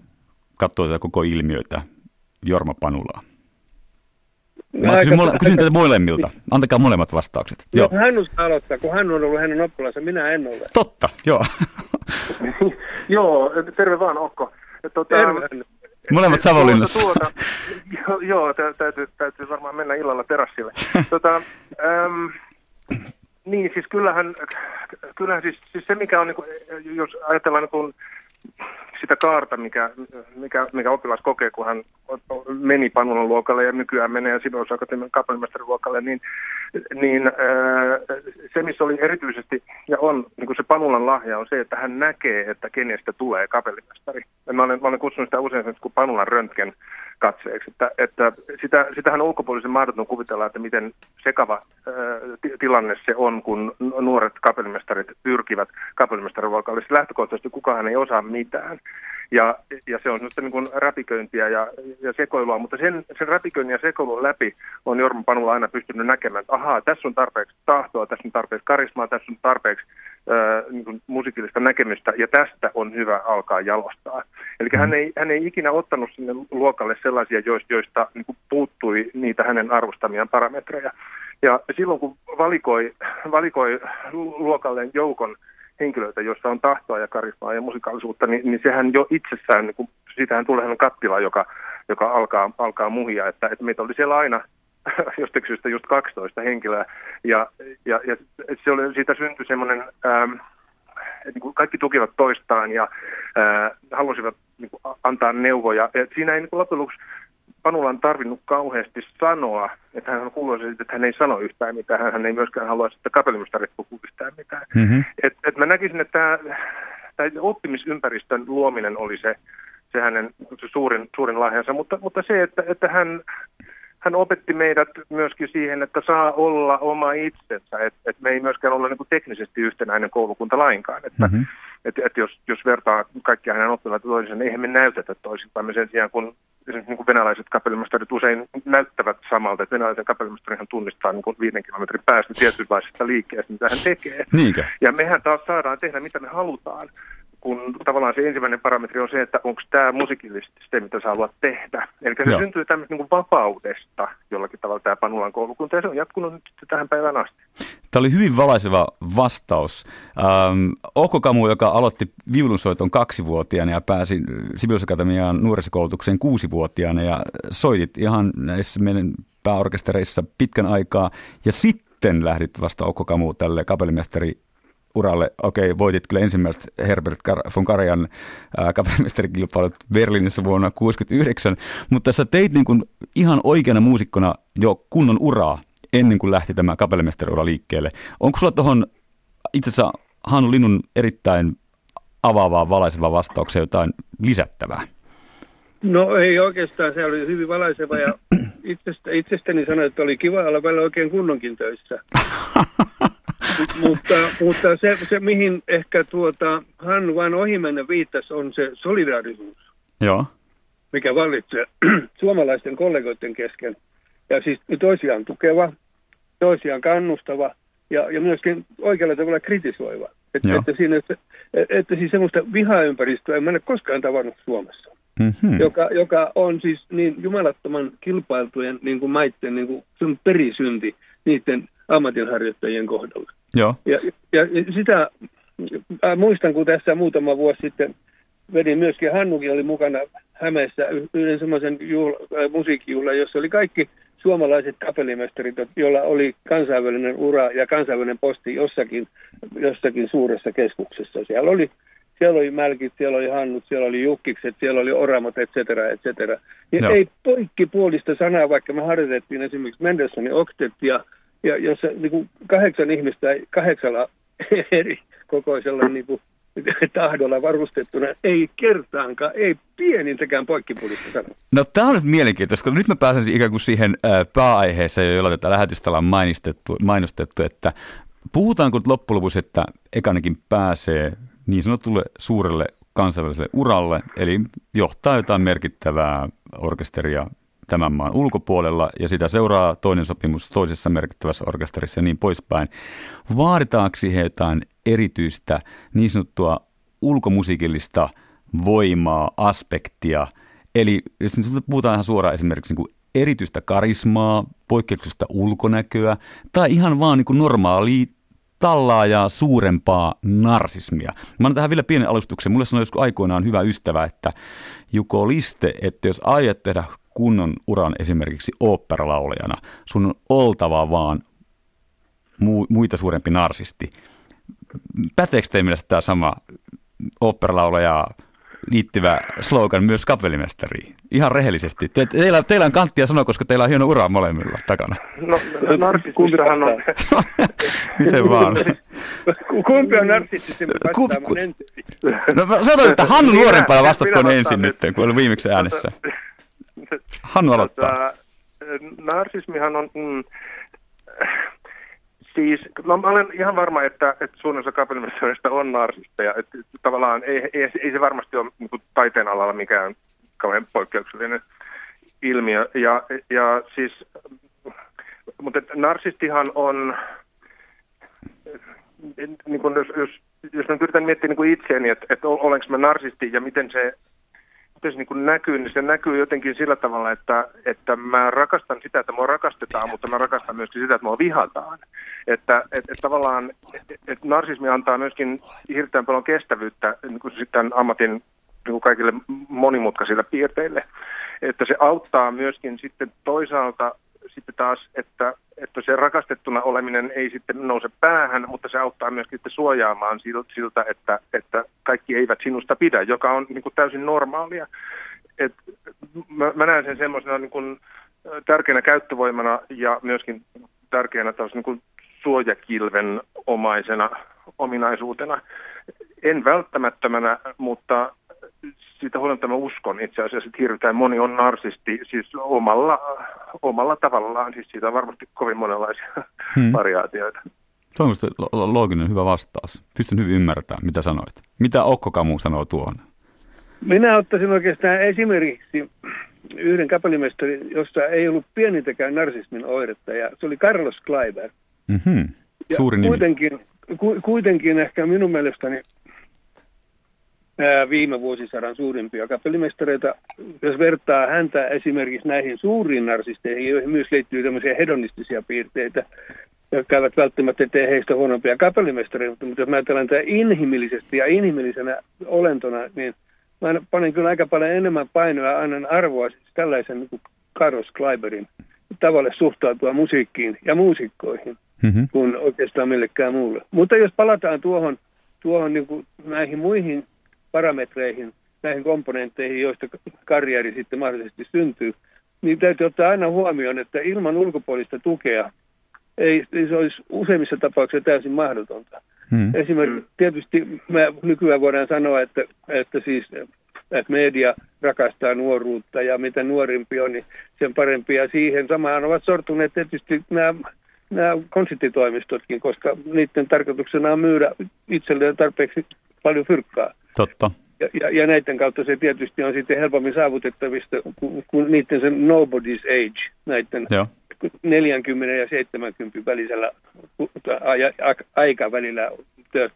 katsoa tätä koko ilmiötä, Jorma Panulaa? Mä kysyn, mole, kysyn tätä molemmilta. Antakaa molemmat vastaukset. Joo. joo. Hän uskoo aloittaa, kun hän on ollut hänen oppilaansa, minä en ole. Totta, joo. joo, terve vaan Okko. Tuota, terve. Molemmat Savonlinnassa. Tuota, joo, joo täytyy, täytyy varmaan mennä illalla terassille. tuota, äm, niin, siis kyllähän, kyllähän siis, siis se, mikä on, niin kuin, jos ajatellaan niin kuin sitä kaarta, mikä, mikä, mikä oppilas kokee, kun hän meni Panulan luokalle ja nykyään menee Sibeliusakatemian kapellimestarin luokalle, niin, niin se, missä oli erityisesti ja on niin kuin se Panulan lahja, on se, että hän näkee, että kenestä tulee kapellimestari. Mä olen, mä olen kutsunut sitä usein kuin Panulan röntgen katseeksi. Että, että sitä, sitähän ulkopuolisen mahdoton kuvitella, että miten sekava ää, tilanne se on, kun nuoret kapellimestarit pyrkivät kapellimestariluokalle. Siis lähtökohtaisesti kukaan ei osaa mitään. Ja, ja se on nyt niin kuin räpiköintiä ja, ja sekoilua, mutta sen, sen räpiköinnin ja sekoilun läpi on Jorma Panula aina pystynyt näkemään, että ahaa, tässä on tarpeeksi tahtoa, tässä on tarpeeksi karismaa, tässä on tarpeeksi ää, niin kuin musiikillista näkemystä ja tästä on hyvä alkaa jalostaa. Eli hän mm. ei, hän ei ikinä ottanut sinne luokalle sellaisia, joista, joista niin kuin puuttui niitä hänen arvostamiaan parametreja. Ja silloin kun valikoi, valikoi luokalleen joukon henkilöitä, joissa on tahtoa ja karismaa ja musikaalisuutta, niin, niin sehän jo itsessään, niin kuin, siitähän tulee kattila, joka, joka alkaa, alkaa muhia, että, että meitä oli siellä aina jostakin syystä just 12 henkilöä, ja, ja, ja se oli, siitä syntyi semmoinen, ähm, että niin kaikki tukivat toistaan ja äh, halusivat niin kuin, antaa neuvoja. Et siinä ei niin kuin, lopuksi Panula on tarvinnut kauheasti sanoa, että hän on kuullut että hän ei sano yhtään mitään, hän ei myöskään halua, että kapellimustarit puhuu yhtään mitään. Mm-hmm. Et, et mä näkisin, että tämä oppimisympäristön luominen oli se, se hänen se suurin, suurin lahjansa, mutta, mutta se, että, että hän, hän opetti meidät myöskin siihen, että saa olla oma itsensä, että, että me ei myöskään olla niin teknisesti yhtenäinen koulukunta lainkaan. Että, mm-hmm. että, että jos, jos vertaa kaikkia hänen oppilaita toisiinsa, niin eihän me näytetä toisinpäin. Me sen sijaan, kun niin kuin venäläiset kapellimestarit usein näyttävät samalta, että venäläisen kapellimestarihan tunnistaa niin kuin viiden kilometrin päästä tietynlaisesta liikkeestä, mitä hän tekee. Niinkö? Ja mehän taas saadaan tehdä, mitä me halutaan kun tavallaan se ensimmäinen parametri on se, että onko tämä musiikillisesti se, mitä sä haluat tehdä. Eli se Joo. syntyy tämmöistä niin vapaudesta jollakin tavalla tämä Panulan koulukunta, ja se on jatkunut nyt tähän päivään asti. Tämä oli hyvin valaiseva vastaus. Ähm, Ohko Kamu, joka aloitti viulunsoiton kaksivuotiaana ja pääsi Sibeliusakatemiaan nuorisokoulutukseen kuusivuotiaana ja soitit ihan näissä meidän pääorkestereissa pitkän aikaa ja sitten lähdit vasta Okko Kamu tälle kapellimestari uralle. Okei, voitit kyllä ensimmäiset Herbert von Karajan kapellimestarikilpailut Berliinissä vuonna 1969, mutta sä teit niin kuin ihan oikeana muusikkona jo kunnon uraa ennen kuin lähti tämä kapellimestariura liikkeelle. Onko sulla tuohon itse asiassa Hannu Linnun erittäin avaavaa, valaisevaa vastauksia jotain lisättävää? No ei oikeastaan, se oli hyvin valaiseva ja itsestä, itsestäni sanoin, että oli kiva olla välillä oikein kunnonkin töissä. Mutta mutta se, se, mihin ehkä tuota, Hannu vain ohimennen viittasi, on se solidaarisuus. Joo. mikä vallitsee suomalaisten kollegoiden kesken. Ja siis toisiaan tukeva, toisiaan kannustava ja, ja myöskin oikealla tavalla kritisoiva. Että, että, siinä, että, että siis semmoista vihaympäristöä en mä koskaan tavannut Suomessa. Mm-hmm. Joka, joka on siis niin jumalattoman kilpailtujen niin kuin maitten niin kuin, se on perisynti niiden ammatinharjoittajien kohdalla. Joo. Ja, ja, ja sitä äh, muistan, kun tässä muutama vuosi sitten vedin myöskin, Hannukin oli mukana Hämeessä yhden semmoisen juhla, äh, musiikkijuhlan, jossa oli kaikki suomalaiset kapellimestarit, joilla oli kansainvälinen ura ja kansainvälinen posti jossakin, jossakin suuressa keskuksessa. Siellä oli, siellä oli Mälkit, siellä oli Hannut, siellä oli Jukkikset, siellä oli Oramot, et cetera, et cetera. Ja no. ei poikkipuolista sanaa, vaikka me harjoitettiin esimerkiksi Mendelssonin oktettia, ja jossa niin kuin kahdeksan ihmistä kahdeksalla eri kokoisella niin kuin, tahdolla varustettuna, ei kertaankaan, ei pienintäkään poikkipuolista sanoa. No tämä on nyt mielenkiintoista, koska nyt mä pääsen ikään kuin siihen äh, pääaiheeseen, jolla tätä lähetystä ollaan mainostettu, mainostettu, että puhutaanko loppujen että ekanakin pääsee niin sanotulle suurelle kansainväliselle uralle, eli johtaa jotain merkittävää orkesteria tämän maan ulkopuolella ja sitä seuraa toinen sopimus toisessa merkittävässä orkesterissa ja niin poispäin. Vaaditaanko siihen jotain erityistä niin sanottua ulkomusiikillista voimaa, aspektia, eli jos nyt puhutaan ihan suoraan esimerkiksi niin kuin erityistä karismaa, poikkeuksellista ulkonäköä tai ihan vaan niin kuin normaalia tallaajaa suurempaa narsismia. Mä annan tähän vielä pienen alustuksen. Mulle sanoi joskus aikoinaan hyvä ystävä, että Juko Liste, että jos aiot tehdä kunnon uran esimerkiksi oopperalaulajana, sun on oltava vaan muita suurempi narsisti. Päteekö teille tämä sama oopperalaulaja liittyvä slogan myös kapellimestariin? Ihan rehellisesti. Te, teillä, teillä on kanttia sanoa, koska teillä on hieno ura molemmilla takana. No, narsististahan on... Miten vaan? Kumpi on narsistisempi vastaamaan No mä sanoin, että Hannu nuorempana vastatkoon ensin nyt, kun oli viimeksi äänessä. Hannu aloittaa. Tota, narsismihan on... Mm, Siis, no mä olen ihan varma, että, että suurin osa kapellimestareista on narsisteja. Että tavallaan ei, ei, ei se varmasti ole niin kuin taiteen alalla mikään kauhean poikkeuksellinen ilmiö. Ja, ja siis, mutta narsistihan on, niin kuin jos, jos, jos mä yritän miettiä niin kuin itseäni, että, että olenko mä narsisti ja miten se se niin näkyy, niin se näkyy jotenkin sillä tavalla, että, että mä rakastan sitä, että mua rakastetaan, mutta mä rakastan myöskin sitä, että mua vihataan. Että et, et tavallaan et, et narsismi antaa myöskin hirveän paljon kestävyyttä niin kuin sitten ammatin niin kuin kaikille monimutkaisille piirteille. Että se auttaa myöskin sitten toisaalta sitten taas, että, että se rakastettuna oleminen ei sitten nouse päähän, mutta se auttaa myöskin sitten suojaamaan siltä, että, että kaikki eivät sinusta pidä, joka on niin kuin täysin normaalia. Et mä, mä näen sen semmoisena niin kuin tärkeänä käyttövoimana ja myöskin tärkeänä niin kuin suojakilven omaisena ominaisuutena. En välttämättömänä, mutta siitä huolimatta mä uskon itse asiassa, että hirveän moni on narsisti siis omalla, omalla tavallaan. Siis siitä on varmasti kovin monenlaisia hmm. variaatioita. Se on looginen hyvä vastaus. Pystyn hyvin ymmärtämään, mitä sanoit. Mitä Okko Kamu sanoo tuohon? Minä ottaisin oikeastaan esimerkiksi yhden kapellimestarin, jossa ei ollut pienintäkään narsismin oiretta, ja se oli Carlos Kleiber. Mm-hmm. Suuri nimi. Kuitenkin, ku, kuitenkin ehkä minun mielestäni viime vuosisadan suurimpia kapellimestareita. Jos vertaa häntä esimerkiksi näihin suuriin narsisteihin, joihin myös liittyy tämmöisiä hedonistisia piirteitä, jotka eivät välttämättä tee heistä huonompia kapellimestareita, mutta jos mä ajattelen tätä inhimillisesti ja inhimillisenä olentona, niin mä panen kyllä aika paljon enemmän painoa ja annan arvoa siis tällaisen niin kuin Carlos Kleiberin tavalle suhtautua musiikkiin ja muusikkoihin mm-hmm. kuin oikeastaan millekään muulle. Mutta jos palataan tuohon, tuohon niin kuin näihin muihin parametreihin, näihin komponentteihin, joista karjeri sitten mahdollisesti syntyy, niin täytyy ottaa aina huomioon, että ilman ulkopuolista tukea ei, ei se olisi useimmissa tapauksissa täysin mahdotonta. Hmm. Esimerkiksi tietysti me nykyään voidaan sanoa, että, että siis että media rakastaa nuoruutta ja mitä nuorimpi on, niin sen parempi. Ja siihen samaan ovat sortuneet tietysti nämä, nämä konsulttitoimistotkin, koska niiden tarkoituksena on myydä itselleen tarpeeksi paljon fyrkkaa. Totta. Ja, ja, ja näiden kautta se tietysti on sitten helpommin saavutettavista kuin, kuin niiden se nobody's age, näiden Joo. 40 ja 70 välisellä aikavälillä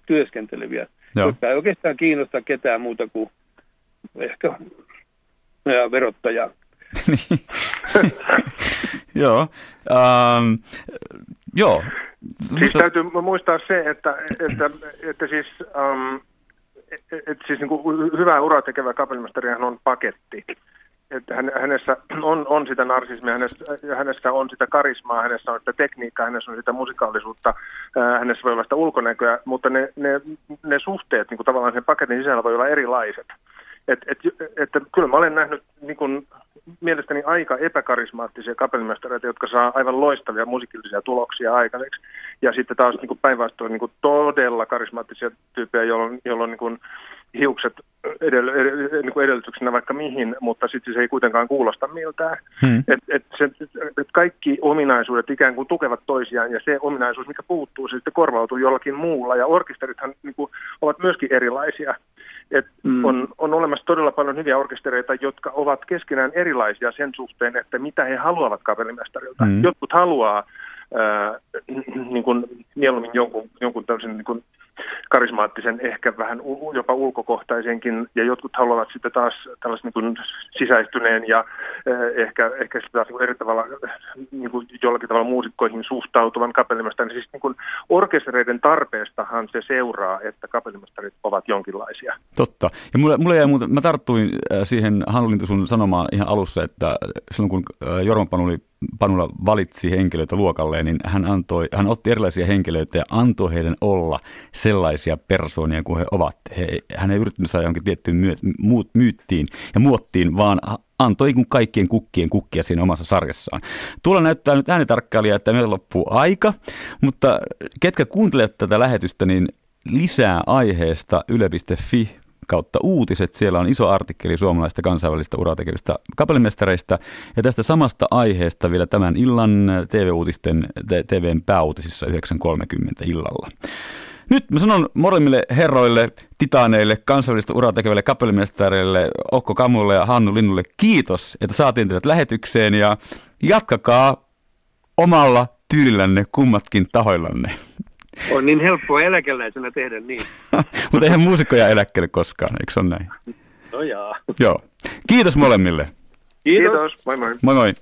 työskenteleviä, Joo. jotka ei oikeastaan kiinnosta ketään muuta kuin ehkä ja verottaja. Niin. joo. Ähm, joo. Siis täytyy muistaa se, että, että, että siis, um, että siis niin kuin hyvää uraa tekevä kapellimestarihan on paketti. Että hän- hänessä on, on sitä narsismia, hänessä, hänessä on sitä karismaa, hänessä on sitä tekniikkaa, hänessä on sitä musikaalisuutta, hänessä voi olla sitä ulkonäköä, mutta ne, ne, ne suhteet niin kuin tavallaan sen paketin sisällä voi olla erilaiset. Et, et, että kyllä mä olen nähnyt niin kuin, mielestäni aika epäkarismaattisia kapellimestareita, jotka saa aivan loistavia musiikillisia tuloksia aikaiseksi. Ja sitten taas niin päinvastoin niin todella karismaattisia tyyppejä, jolloin, jolloin niin kuin hiukset edell, edell, niin kuin edellytyksenä vaikka mihin, mutta sitten se ei kuitenkaan kuulosta miltään. Hmm. Et, et se, et kaikki ominaisuudet ikään kuin tukevat toisiaan ja se ominaisuus, mikä puuttuu, se sitten korvautuu jollakin muulla. Ja orkesterithan niin kuin, ovat myöskin erilaisia. Et Mm. on, on olemassa todella paljon hyviä orkestereita, jotka ovat keskenään erilaisia sen suhteen, että mitä he haluavat kapellimestarilta. Mm. Jotkut haluaa ää, niin kuin mieluummin jonkun, jonkun tämmöisen niin kuin karismaattisen, ehkä vähän jopa ulkokohtaisenkin, ja jotkut haluavat sitten taas tällaisen niin sisäistyneen ja eh, ehkä, ehkä sitten taas niin eri tavalla niin kuin jollakin tavalla muusikkoihin suhtautuvan kapellimestarin. Siis niin kuin orkestereiden tarpeestahan se seuraa, että kapellimestarit ovat jonkinlaisia. Totta. Ja mulle, mulle jäi muuta, mä tarttuin äh, siihen Hannu sanomaan ihan alussa, että silloin kun Jorma Panuli, Panula valitsi henkilöitä luokalleen, niin hän, antoi, hän otti erilaisia henkilöitä ja antoi heidän olla sellaisia persoonia kuin he ovat. He, hän ei yrittänyt saada johonkin tiettyyn myö, muut, myyttiin ja muottiin, vaan antoi kuin kaikkien kukkien kukkia siinä omassa sarjassaan. Tuolla näyttää nyt äänitarkkailija, että meillä loppuu aika, mutta ketkä kuuntelevat tätä lähetystä, niin lisää aiheesta yle.fi kautta uutiset. Siellä on iso artikkeli suomalaisista kansainvälistä uraa tekevistä kapellimestareista. Ja tästä samasta aiheesta vielä tämän illan TV-uutisten, TVn pääuutisissa 9.30 illalla. Nyt mä sanon molemmille herroille, titaaneille, kansainvälistä uraa tekeville kapellimestareille, Okko Kamulle ja Hannu Linnulle kiitos, että saatiin teidät lähetykseen ja jatkakaa omalla tyylillänne kummatkin tahoillanne. On niin helppoa eläkeläisenä tehdä niin. Mutta eihän muusikkoja eläkkeelle koskaan, eikö se ole näin? No jaa. Joo. Kiitos molemmille. Kiitos. Kiitos, moi moi. Moi moi.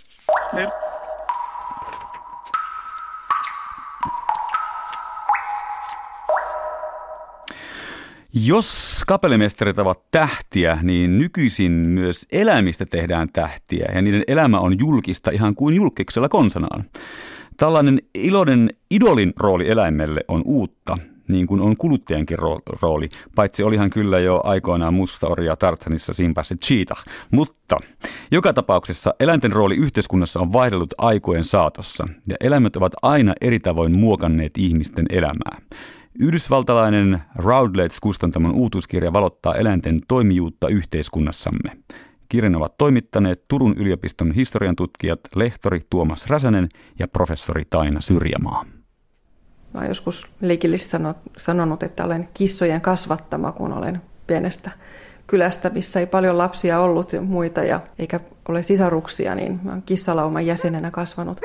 Jos kapellimestarit ovat tähtiä, niin nykyisin myös eläimistä tehdään tähtiä ja niiden elämä on julkista ihan kuin julkiksella konsanaan. Tällainen iloinen idolin rooli eläimelle on uutta, niin kuin on kuluttajankin ro- rooli, paitsi olihan kyllä jo aikoinaan musta orja Tartanissa Simpassa Cheetah. Mutta joka tapauksessa eläinten rooli yhteiskunnassa on vaihdellut aikojen saatossa, ja eläimet ovat aina eri tavoin muokanneet ihmisten elämää. Yhdysvaltalainen Routledge kustantamon uutuuskirja valottaa eläinten toimijuutta yhteiskunnassamme. Kirjan ovat toimittaneet Turun yliopiston historian tutkijat lehtori Tuomas Räsänen ja professori Taina Syrjämaa. Mä oon joskus leikillisesti sanonut, että olen kissojen kasvattama, kun olen pienestä kylästä, missä ei paljon lapsia ollut ja muita ja eikä ole sisaruksia, niin mä kissalauman jäsenenä kasvanut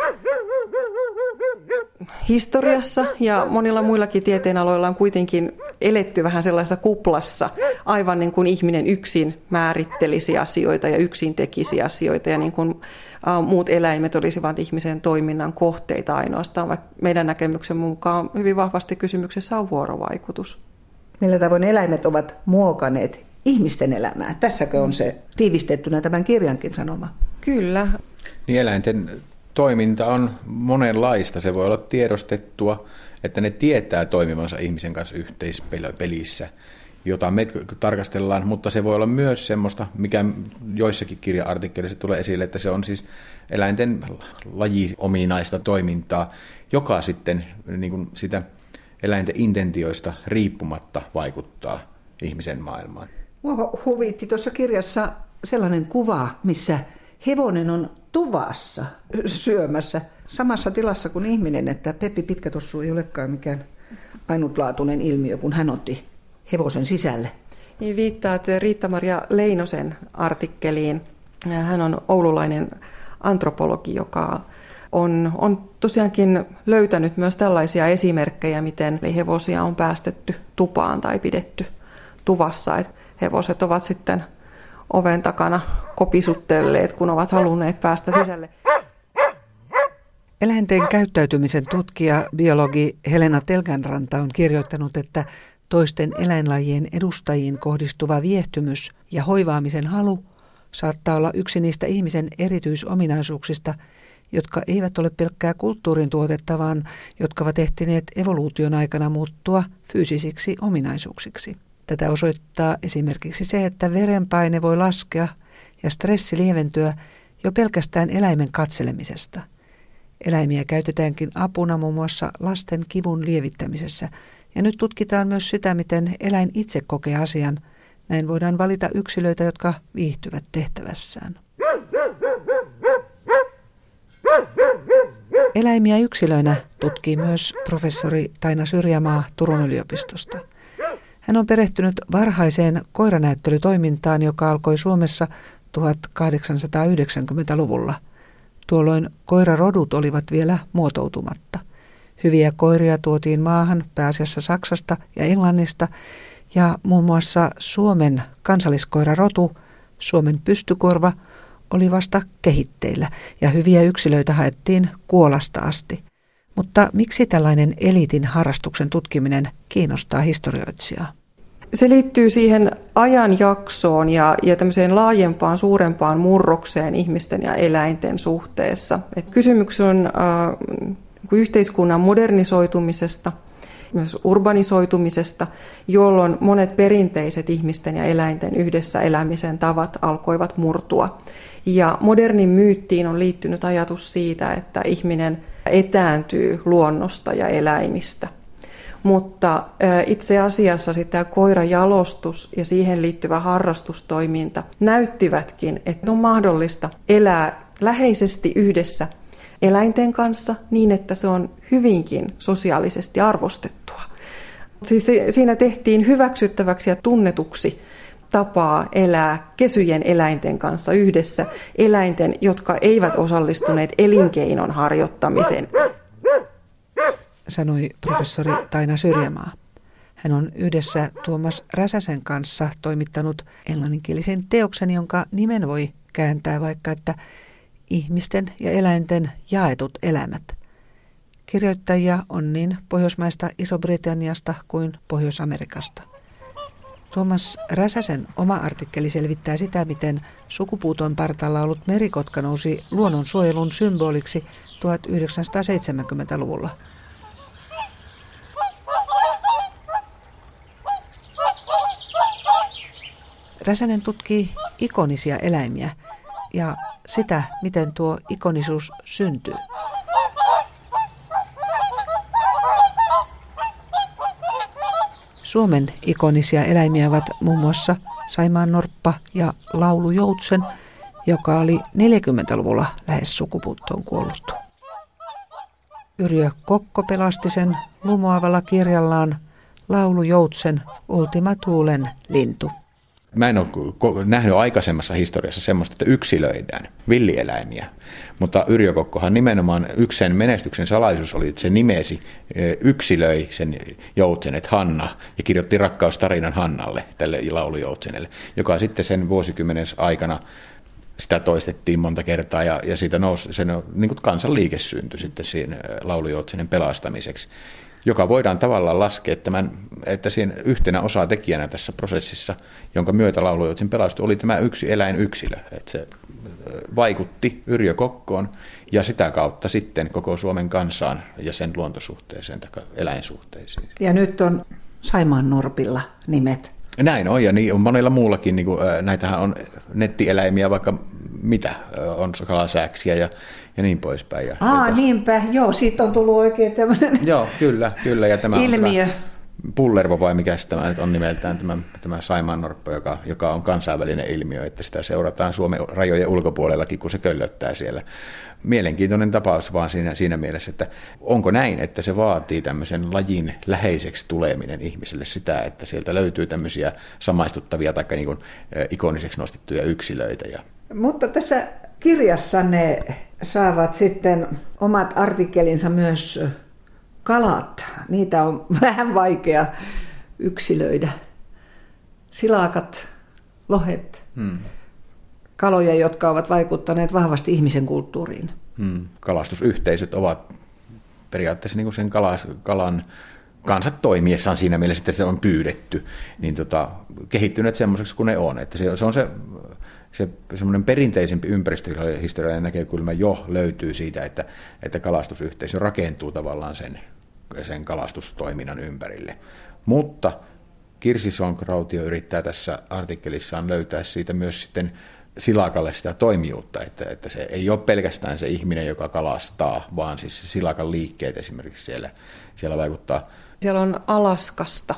historiassa ja monilla muillakin tieteenaloilla on kuitenkin eletty vähän sellaisessa kuplassa, aivan niin kuin ihminen yksin määrittelisi asioita ja yksin tekisi asioita ja niin kuin muut eläimet olisivat ihmisen toiminnan kohteita ainoastaan, vaikka meidän näkemyksen mukaan hyvin vahvasti kysymyksessä on vuorovaikutus. Millä tavoin eläimet ovat muokanneet ihmisten elämää? Tässäkö on se tiivistettynä tämän kirjankin sanoma? Kyllä. Niin eläinten toiminta on monenlaista. Se voi olla tiedostettua, että ne tietää toimivansa ihmisen kanssa yhteispelissä, jota me tarkastellaan, mutta se voi olla myös semmoista, mikä joissakin kirja-artikkeleissa tulee esille, että se on siis eläinten lajiominaista toimintaa, joka sitten niin kuin sitä eläinten intentioista riippumatta vaikuttaa ihmisen maailmaan. Mua huvitti tuossa kirjassa sellainen kuva, missä hevonen on tuvassa syömässä samassa tilassa kuin ihminen, että Peppi Pitkätossu ei olekaan mikään ainutlaatuinen ilmiö, kun hän otti hevosen sisälle. Niin viittaat Riitta-Maria Leinosen artikkeliin. Hän on oululainen antropologi, joka on, on tosiaankin löytänyt myös tällaisia esimerkkejä, miten hevosia on päästetty tupaan tai pidetty tuvassa. Et hevoset ovat sitten oven takana kopisutelleet, kun ovat halunneet päästä sisälle. Eläinten käyttäytymisen tutkija, biologi Helena Telgänranta on kirjoittanut, että toisten eläinlajien edustajiin kohdistuva viehtymys ja hoivaamisen halu saattaa olla yksi niistä ihmisen erityisominaisuuksista, jotka eivät ole pelkkää kulttuurin tuotetta, vaan jotka ovat ehtineet evoluution aikana muuttua fyysisiksi ominaisuuksiksi. Tätä osoittaa esimerkiksi se, että verenpaine voi laskea ja stressi lieventyä jo pelkästään eläimen katselemisesta. Eläimiä käytetäänkin apuna muun muassa lasten kivun lievittämisessä, ja nyt tutkitaan myös sitä, miten eläin itse kokee asian. Näin voidaan valita yksilöitä, jotka viihtyvät tehtävässään. Eläimiä yksilöinä tutkii myös professori Taina Syrjämaa Turun yliopistosta. Hän on perehtynyt varhaiseen koiranäyttelytoimintaan, joka alkoi Suomessa 1890-luvulla. Tuolloin koirarodut olivat vielä muotoutumatta. Hyviä koiria tuotiin maahan pääasiassa Saksasta ja Englannista ja muun muassa Suomen kansalliskoirarotu, Suomen pystykorva, oli vasta kehitteillä ja hyviä yksilöitä haettiin kuolasta asti. Mutta miksi tällainen elitin harrastuksen tutkiminen kiinnostaa historioitsijaa? Se liittyy siihen ajanjaksoon ja, ja tämmöiseen laajempaan, suurempaan murrokseen ihmisten ja eläinten suhteessa. Et kysymys on äh, yhteiskunnan modernisoitumisesta, myös urbanisoitumisesta, jolloin monet perinteiset ihmisten ja eläinten yhdessä elämisen tavat alkoivat murtua. Ja modernin myyttiin on liittynyt ajatus siitä, että ihminen etääntyy luonnosta ja eläimistä. Mutta itse asiassa sitä koirajalostus ja siihen liittyvä harrastustoiminta näyttivätkin, että on mahdollista elää läheisesti yhdessä eläinten kanssa niin, että se on hyvinkin sosiaalisesti arvostettua. Siis siinä tehtiin hyväksyttäväksi ja tunnetuksi tapaa elää kesyjen eläinten kanssa yhdessä, eläinten, jotka eivät osallistuneet elinkeinon harjoittamiseen. Sanoi professori Taina Syrjämaa. Hän on yhdessä Tuomas Räsäsen kanssa toimittanut englanninkielisen teoksen, jonka nimen voi kääntää vaikka, että ihmisten ja eläinten jaetut elämät. Kirjoittajia on niin Pohjoismaista Iso-Britanniasta kuin Pohjois-Amerikasta. Tuomas Räsäsen oma artikkeli selvittää sitä, miten sukupuuton partalla ollut merikotka nousi luonnonsuojelun symboliksi 1970-luvulla. Räsänen tutkii ikonisia eläimiä ja sitä, miten tuo ikonisuus syntyy. Suomen ikonisia eläimiä ovat muun muassa Saimaan norppa ja laulujoutsen, joka oli 40-luvulla lähes sukupuuttoon kuollut. Yrjö Kokko pelasti sen lumoavalla kirjallaan Laulujoutsen Ultima Tuulen lintu. Mä en ole nähnyt aikaisemmassa historiassa semmoista, että yksilöidään villieläimiä. Mutta Yrjö Kokkohan nimenomaan yksi sen menestyksen salaisuus oli, että se nimesi, yksilöi sen joutsenet Hanna ja kirjoitti rakkaustarinan Hannalle, tälle laulujoutsenelle, joka sitten sen vuosikymmenen aikana sitä toistettiin monta kertaa ja, ja siitä nousi, sen niin kansanliike syntyi sitten siinä laulujoutsenen pelastamiseksi joka voidaan tavallaan laskea tämän, että siinä yhtenä osatekijänä tässä prosessissa, jonka myötä laulujoutsin pelastui, oli tämä yksi eläinyksilö. Että se vaikutti Yrjö Kokkoon ja sitä kautta sitten koko Suomen kansaan ja sen luontosuhteeseen tai eläinsuhteisiin. Ja nyt on Saimaan Norpilla nimet. Näin on, ja niin on monella muullakin. Niin kuin, näitähän on nettieläimiä, vaikka mitä, on kalasääksiä ja ja niin poispäin. Ja Aa, niinpä, joo, siitä on tullut oikein tämmöinen Joo, kyllä, kyllä. Ja tämä ilmiö. On Pullervo vai mikä tämä nyt on nimeltään, tämä, tämä Saimaannorppa, joka, joka on kansainvälinen ilmiö, että sitä seurataan Suomen rajojen ulkopuolellakin, kun se köllöttää siellä. Mielenkiintoinen tapaus vaan siinä, siinä mielessä, että onko näin, että se vaatii tämmöisen lajin läheiseksi tuleminen ihmiselle sitä, että sieltä löytyy tämmöisiä samaistuttavia tai niin kuin, ikoniseksi nostettuja yksilöitä. Ja... Mutta tässä kirjassa ne saavat sitten omat artikkelinsa myös kalat. Niitä on vähän vaikea yksilöidä. Silakat, lohet, hmm. kaloja, jotka ovat vaikuttaneet vahvasti ihmisen kulttuuriin. Hmm. Kalastusyhteisöt ovat periaatteessa niin kuin sen kalas, kalan kansat toimiessaan siinä mielessä, että se on pyydetty, niin tota, kehittyneet semmoiseksi kuin ne on. Että se, se on se se semmoinen perinteisempi ympäristöhistoriallinen näkökulma jo löytyy siitä, että, että kalastusyhteisö rakentuu tavallaan sen, sen kalastustoiminnan ympärille. Mutta Kirsi Sonkrautio yrittää tässä artikkelissaan löytää siitä myös sitten silakalle sitä toimijuutta, että, että se ei ole pelkästään se ihminen, joka kalastaa, vaan siis se silakan liikkeet esimerkiksi siellä, siellä vaikuttaa. Siellä on Alaskasta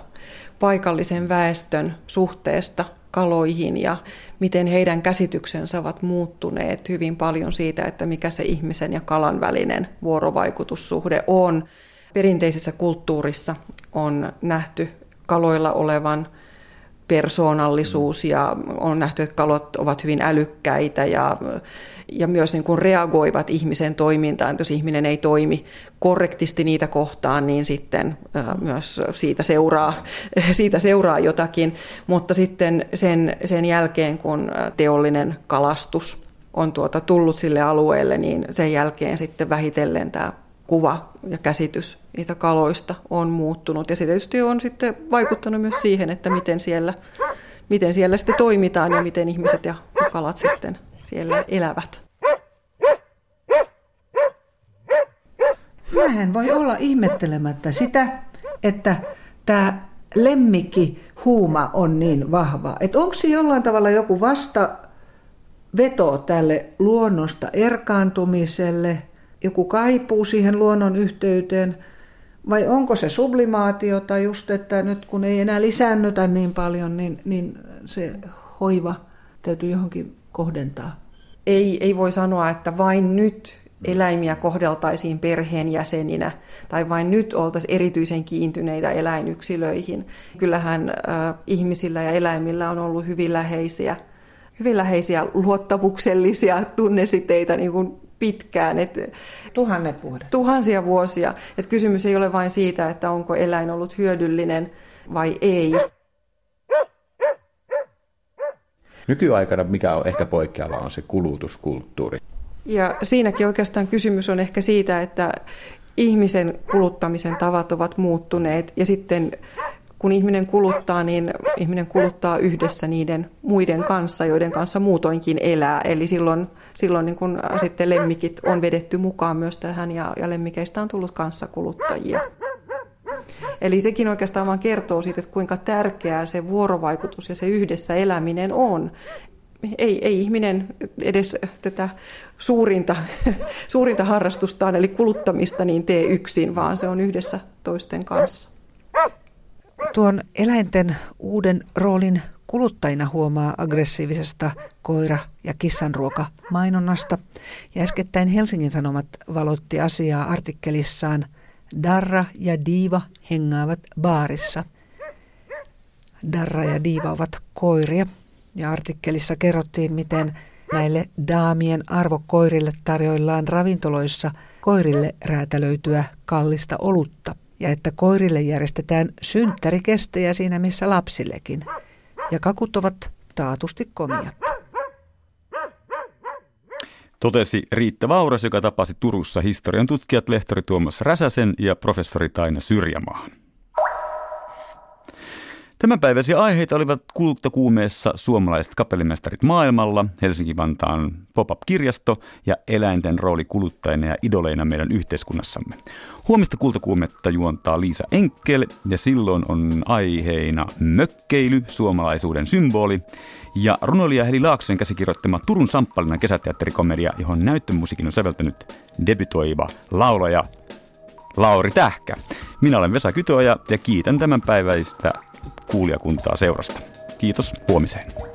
paikallisen väestön suhteesta kaloihin ja miten heidän käsityksensä ovat muuttuneet hyvin paljon siitä, että mikä se ihmisen ja kalan välinen vuorovaikutussuhde on. Perinteisessä kulttuurissa on nähty kaloilla olevan persoonallisuus ja on nähty, että kalot ovat hyvin älykkäitä ja, ja myös niin kuin reagoivat ihmisen toimintaan. Jos ihminen ei toimi korrektisti niitä kohtaan, niin sitten myös siitä seuraa, siitä seuraa jotakin. Mutta sitten sen, sen jälkeen, kun teollinen kalastus on tuota tullut sille alueelle, niin sen jälkeen sitten vähitellen tämä kuva ja käsitys niitä kaloista on muuttunut. Ja se tietysti on sitten vaikuttanut myös siihen, että miten siellä, miten siellä sitten toimitaan ja miten ihmiset ja kalat sitten siellä elävät. Vähän voi olla ihmettelemättä sitä, että tämä lemmikki huuma on niin vahva. Että onko se jollain tavalla joku vasta veto tälle luonnosta erkaantumiselle – joku kaipuu siihen luonnon yhteyteen, vai onko se sublimaatiota just, että nyt kun ei enää lisäännytä niin paljon, niin, niin se hoiva täytyy johonkin kohdentaa? Ei, ei voi sanoa, että vain nyt eläimiä kohdeltaisiin perheenjäseninä tai vain nyt oltaisiin erityisen kiintyneitä eläinyksilöihin. Kyllähän äh, ihmisillä ja eläimillä on ollut hyvin läheisiä, hyvin läheisiä luottamuksellisia tunnesiteitä niin kuin pitkään. Et, Tuhannet vuodet. Tuhansia vuosia. Et kysymys ei ole vain siitä, että onko eläin ollut hyödyllinen vai ei. Nykyaikana mikä on ehkä poikkeava on se kulutuskulttuuri. Ja siinäkin oikeastaan kysymys on ehkä siitä, että ihmisen kuluttamisen tavat ovat muuttuneet ja sitten kun ihminen kuluttaa, niin ihminen kuluttaa yhdessä niiden muiden kanssa, joiden kanssa muutoinkin elää. Eli silloin, silloin niin kun sitten lemmikit on vedetty mukaan myös tähän ja, ja lemmikeistä on tullut kanssakuluttajia. Eli sekin oikeastaan vaan kertoo siitä, että kuinka tärkeää se vuorovaikutus ja se yhdessä eläminen on. Ei, ei ihminen edes tätä suurinta, suurinta harrastustaan, eli kuluttamista, niin tee yksin, vaan se on yhdessä toisten kanssa. Tuon eläinten uuden roolin kuluttajina huomaa aggressiivisesta koira- ja kissanruoka mainonnasta. Ja äskettäin Helsingin Sanomat valotti asiaa artikkelissaan Darra ja Diiva hengaavat baarissa. Darra ja Diiva ovat koiria ja artikkelissa kerrottiin, miten näille daamien arvokoirille tarjoillaan ravintoloissa koirille räätälöityä kallista olutta ja että koirille järjestetään synttärikestejä siinä missä lapsillekin. Ja kakut ovat taatusti komiat. Totesi Riitta Vauras, joka tapasi Turussa historian tutkijat lehtori Tuomas Räsäsen ja professori Taina Syrjämaan. Tämänpäiväisiä aiheita olivat kulttokuumeessa suomalaiset kapellimestarit maailmalla, Helsinki-Vantaan pop-up-kirjasto ja eläinten rooli kuluttajina ja idoleina meidän yhteiskunnassamme. Huomista kultakuumetta juontaa Liisa Enkel ja silloin on aiheina mökkeily, suomalaisuuden symboli, ja runoilija Heli Laaksonen käsikirjoittama Turun Samppalina kesäteatterikomedia, johon näyttömusiikin on säveltänyt debytoiva laulaja Lauri Tähkä. Minä olen Vesa Kytöoja ja kiitän tämän päiväistä kuulijakuntaa seurasta. Kiitos, huomiseen.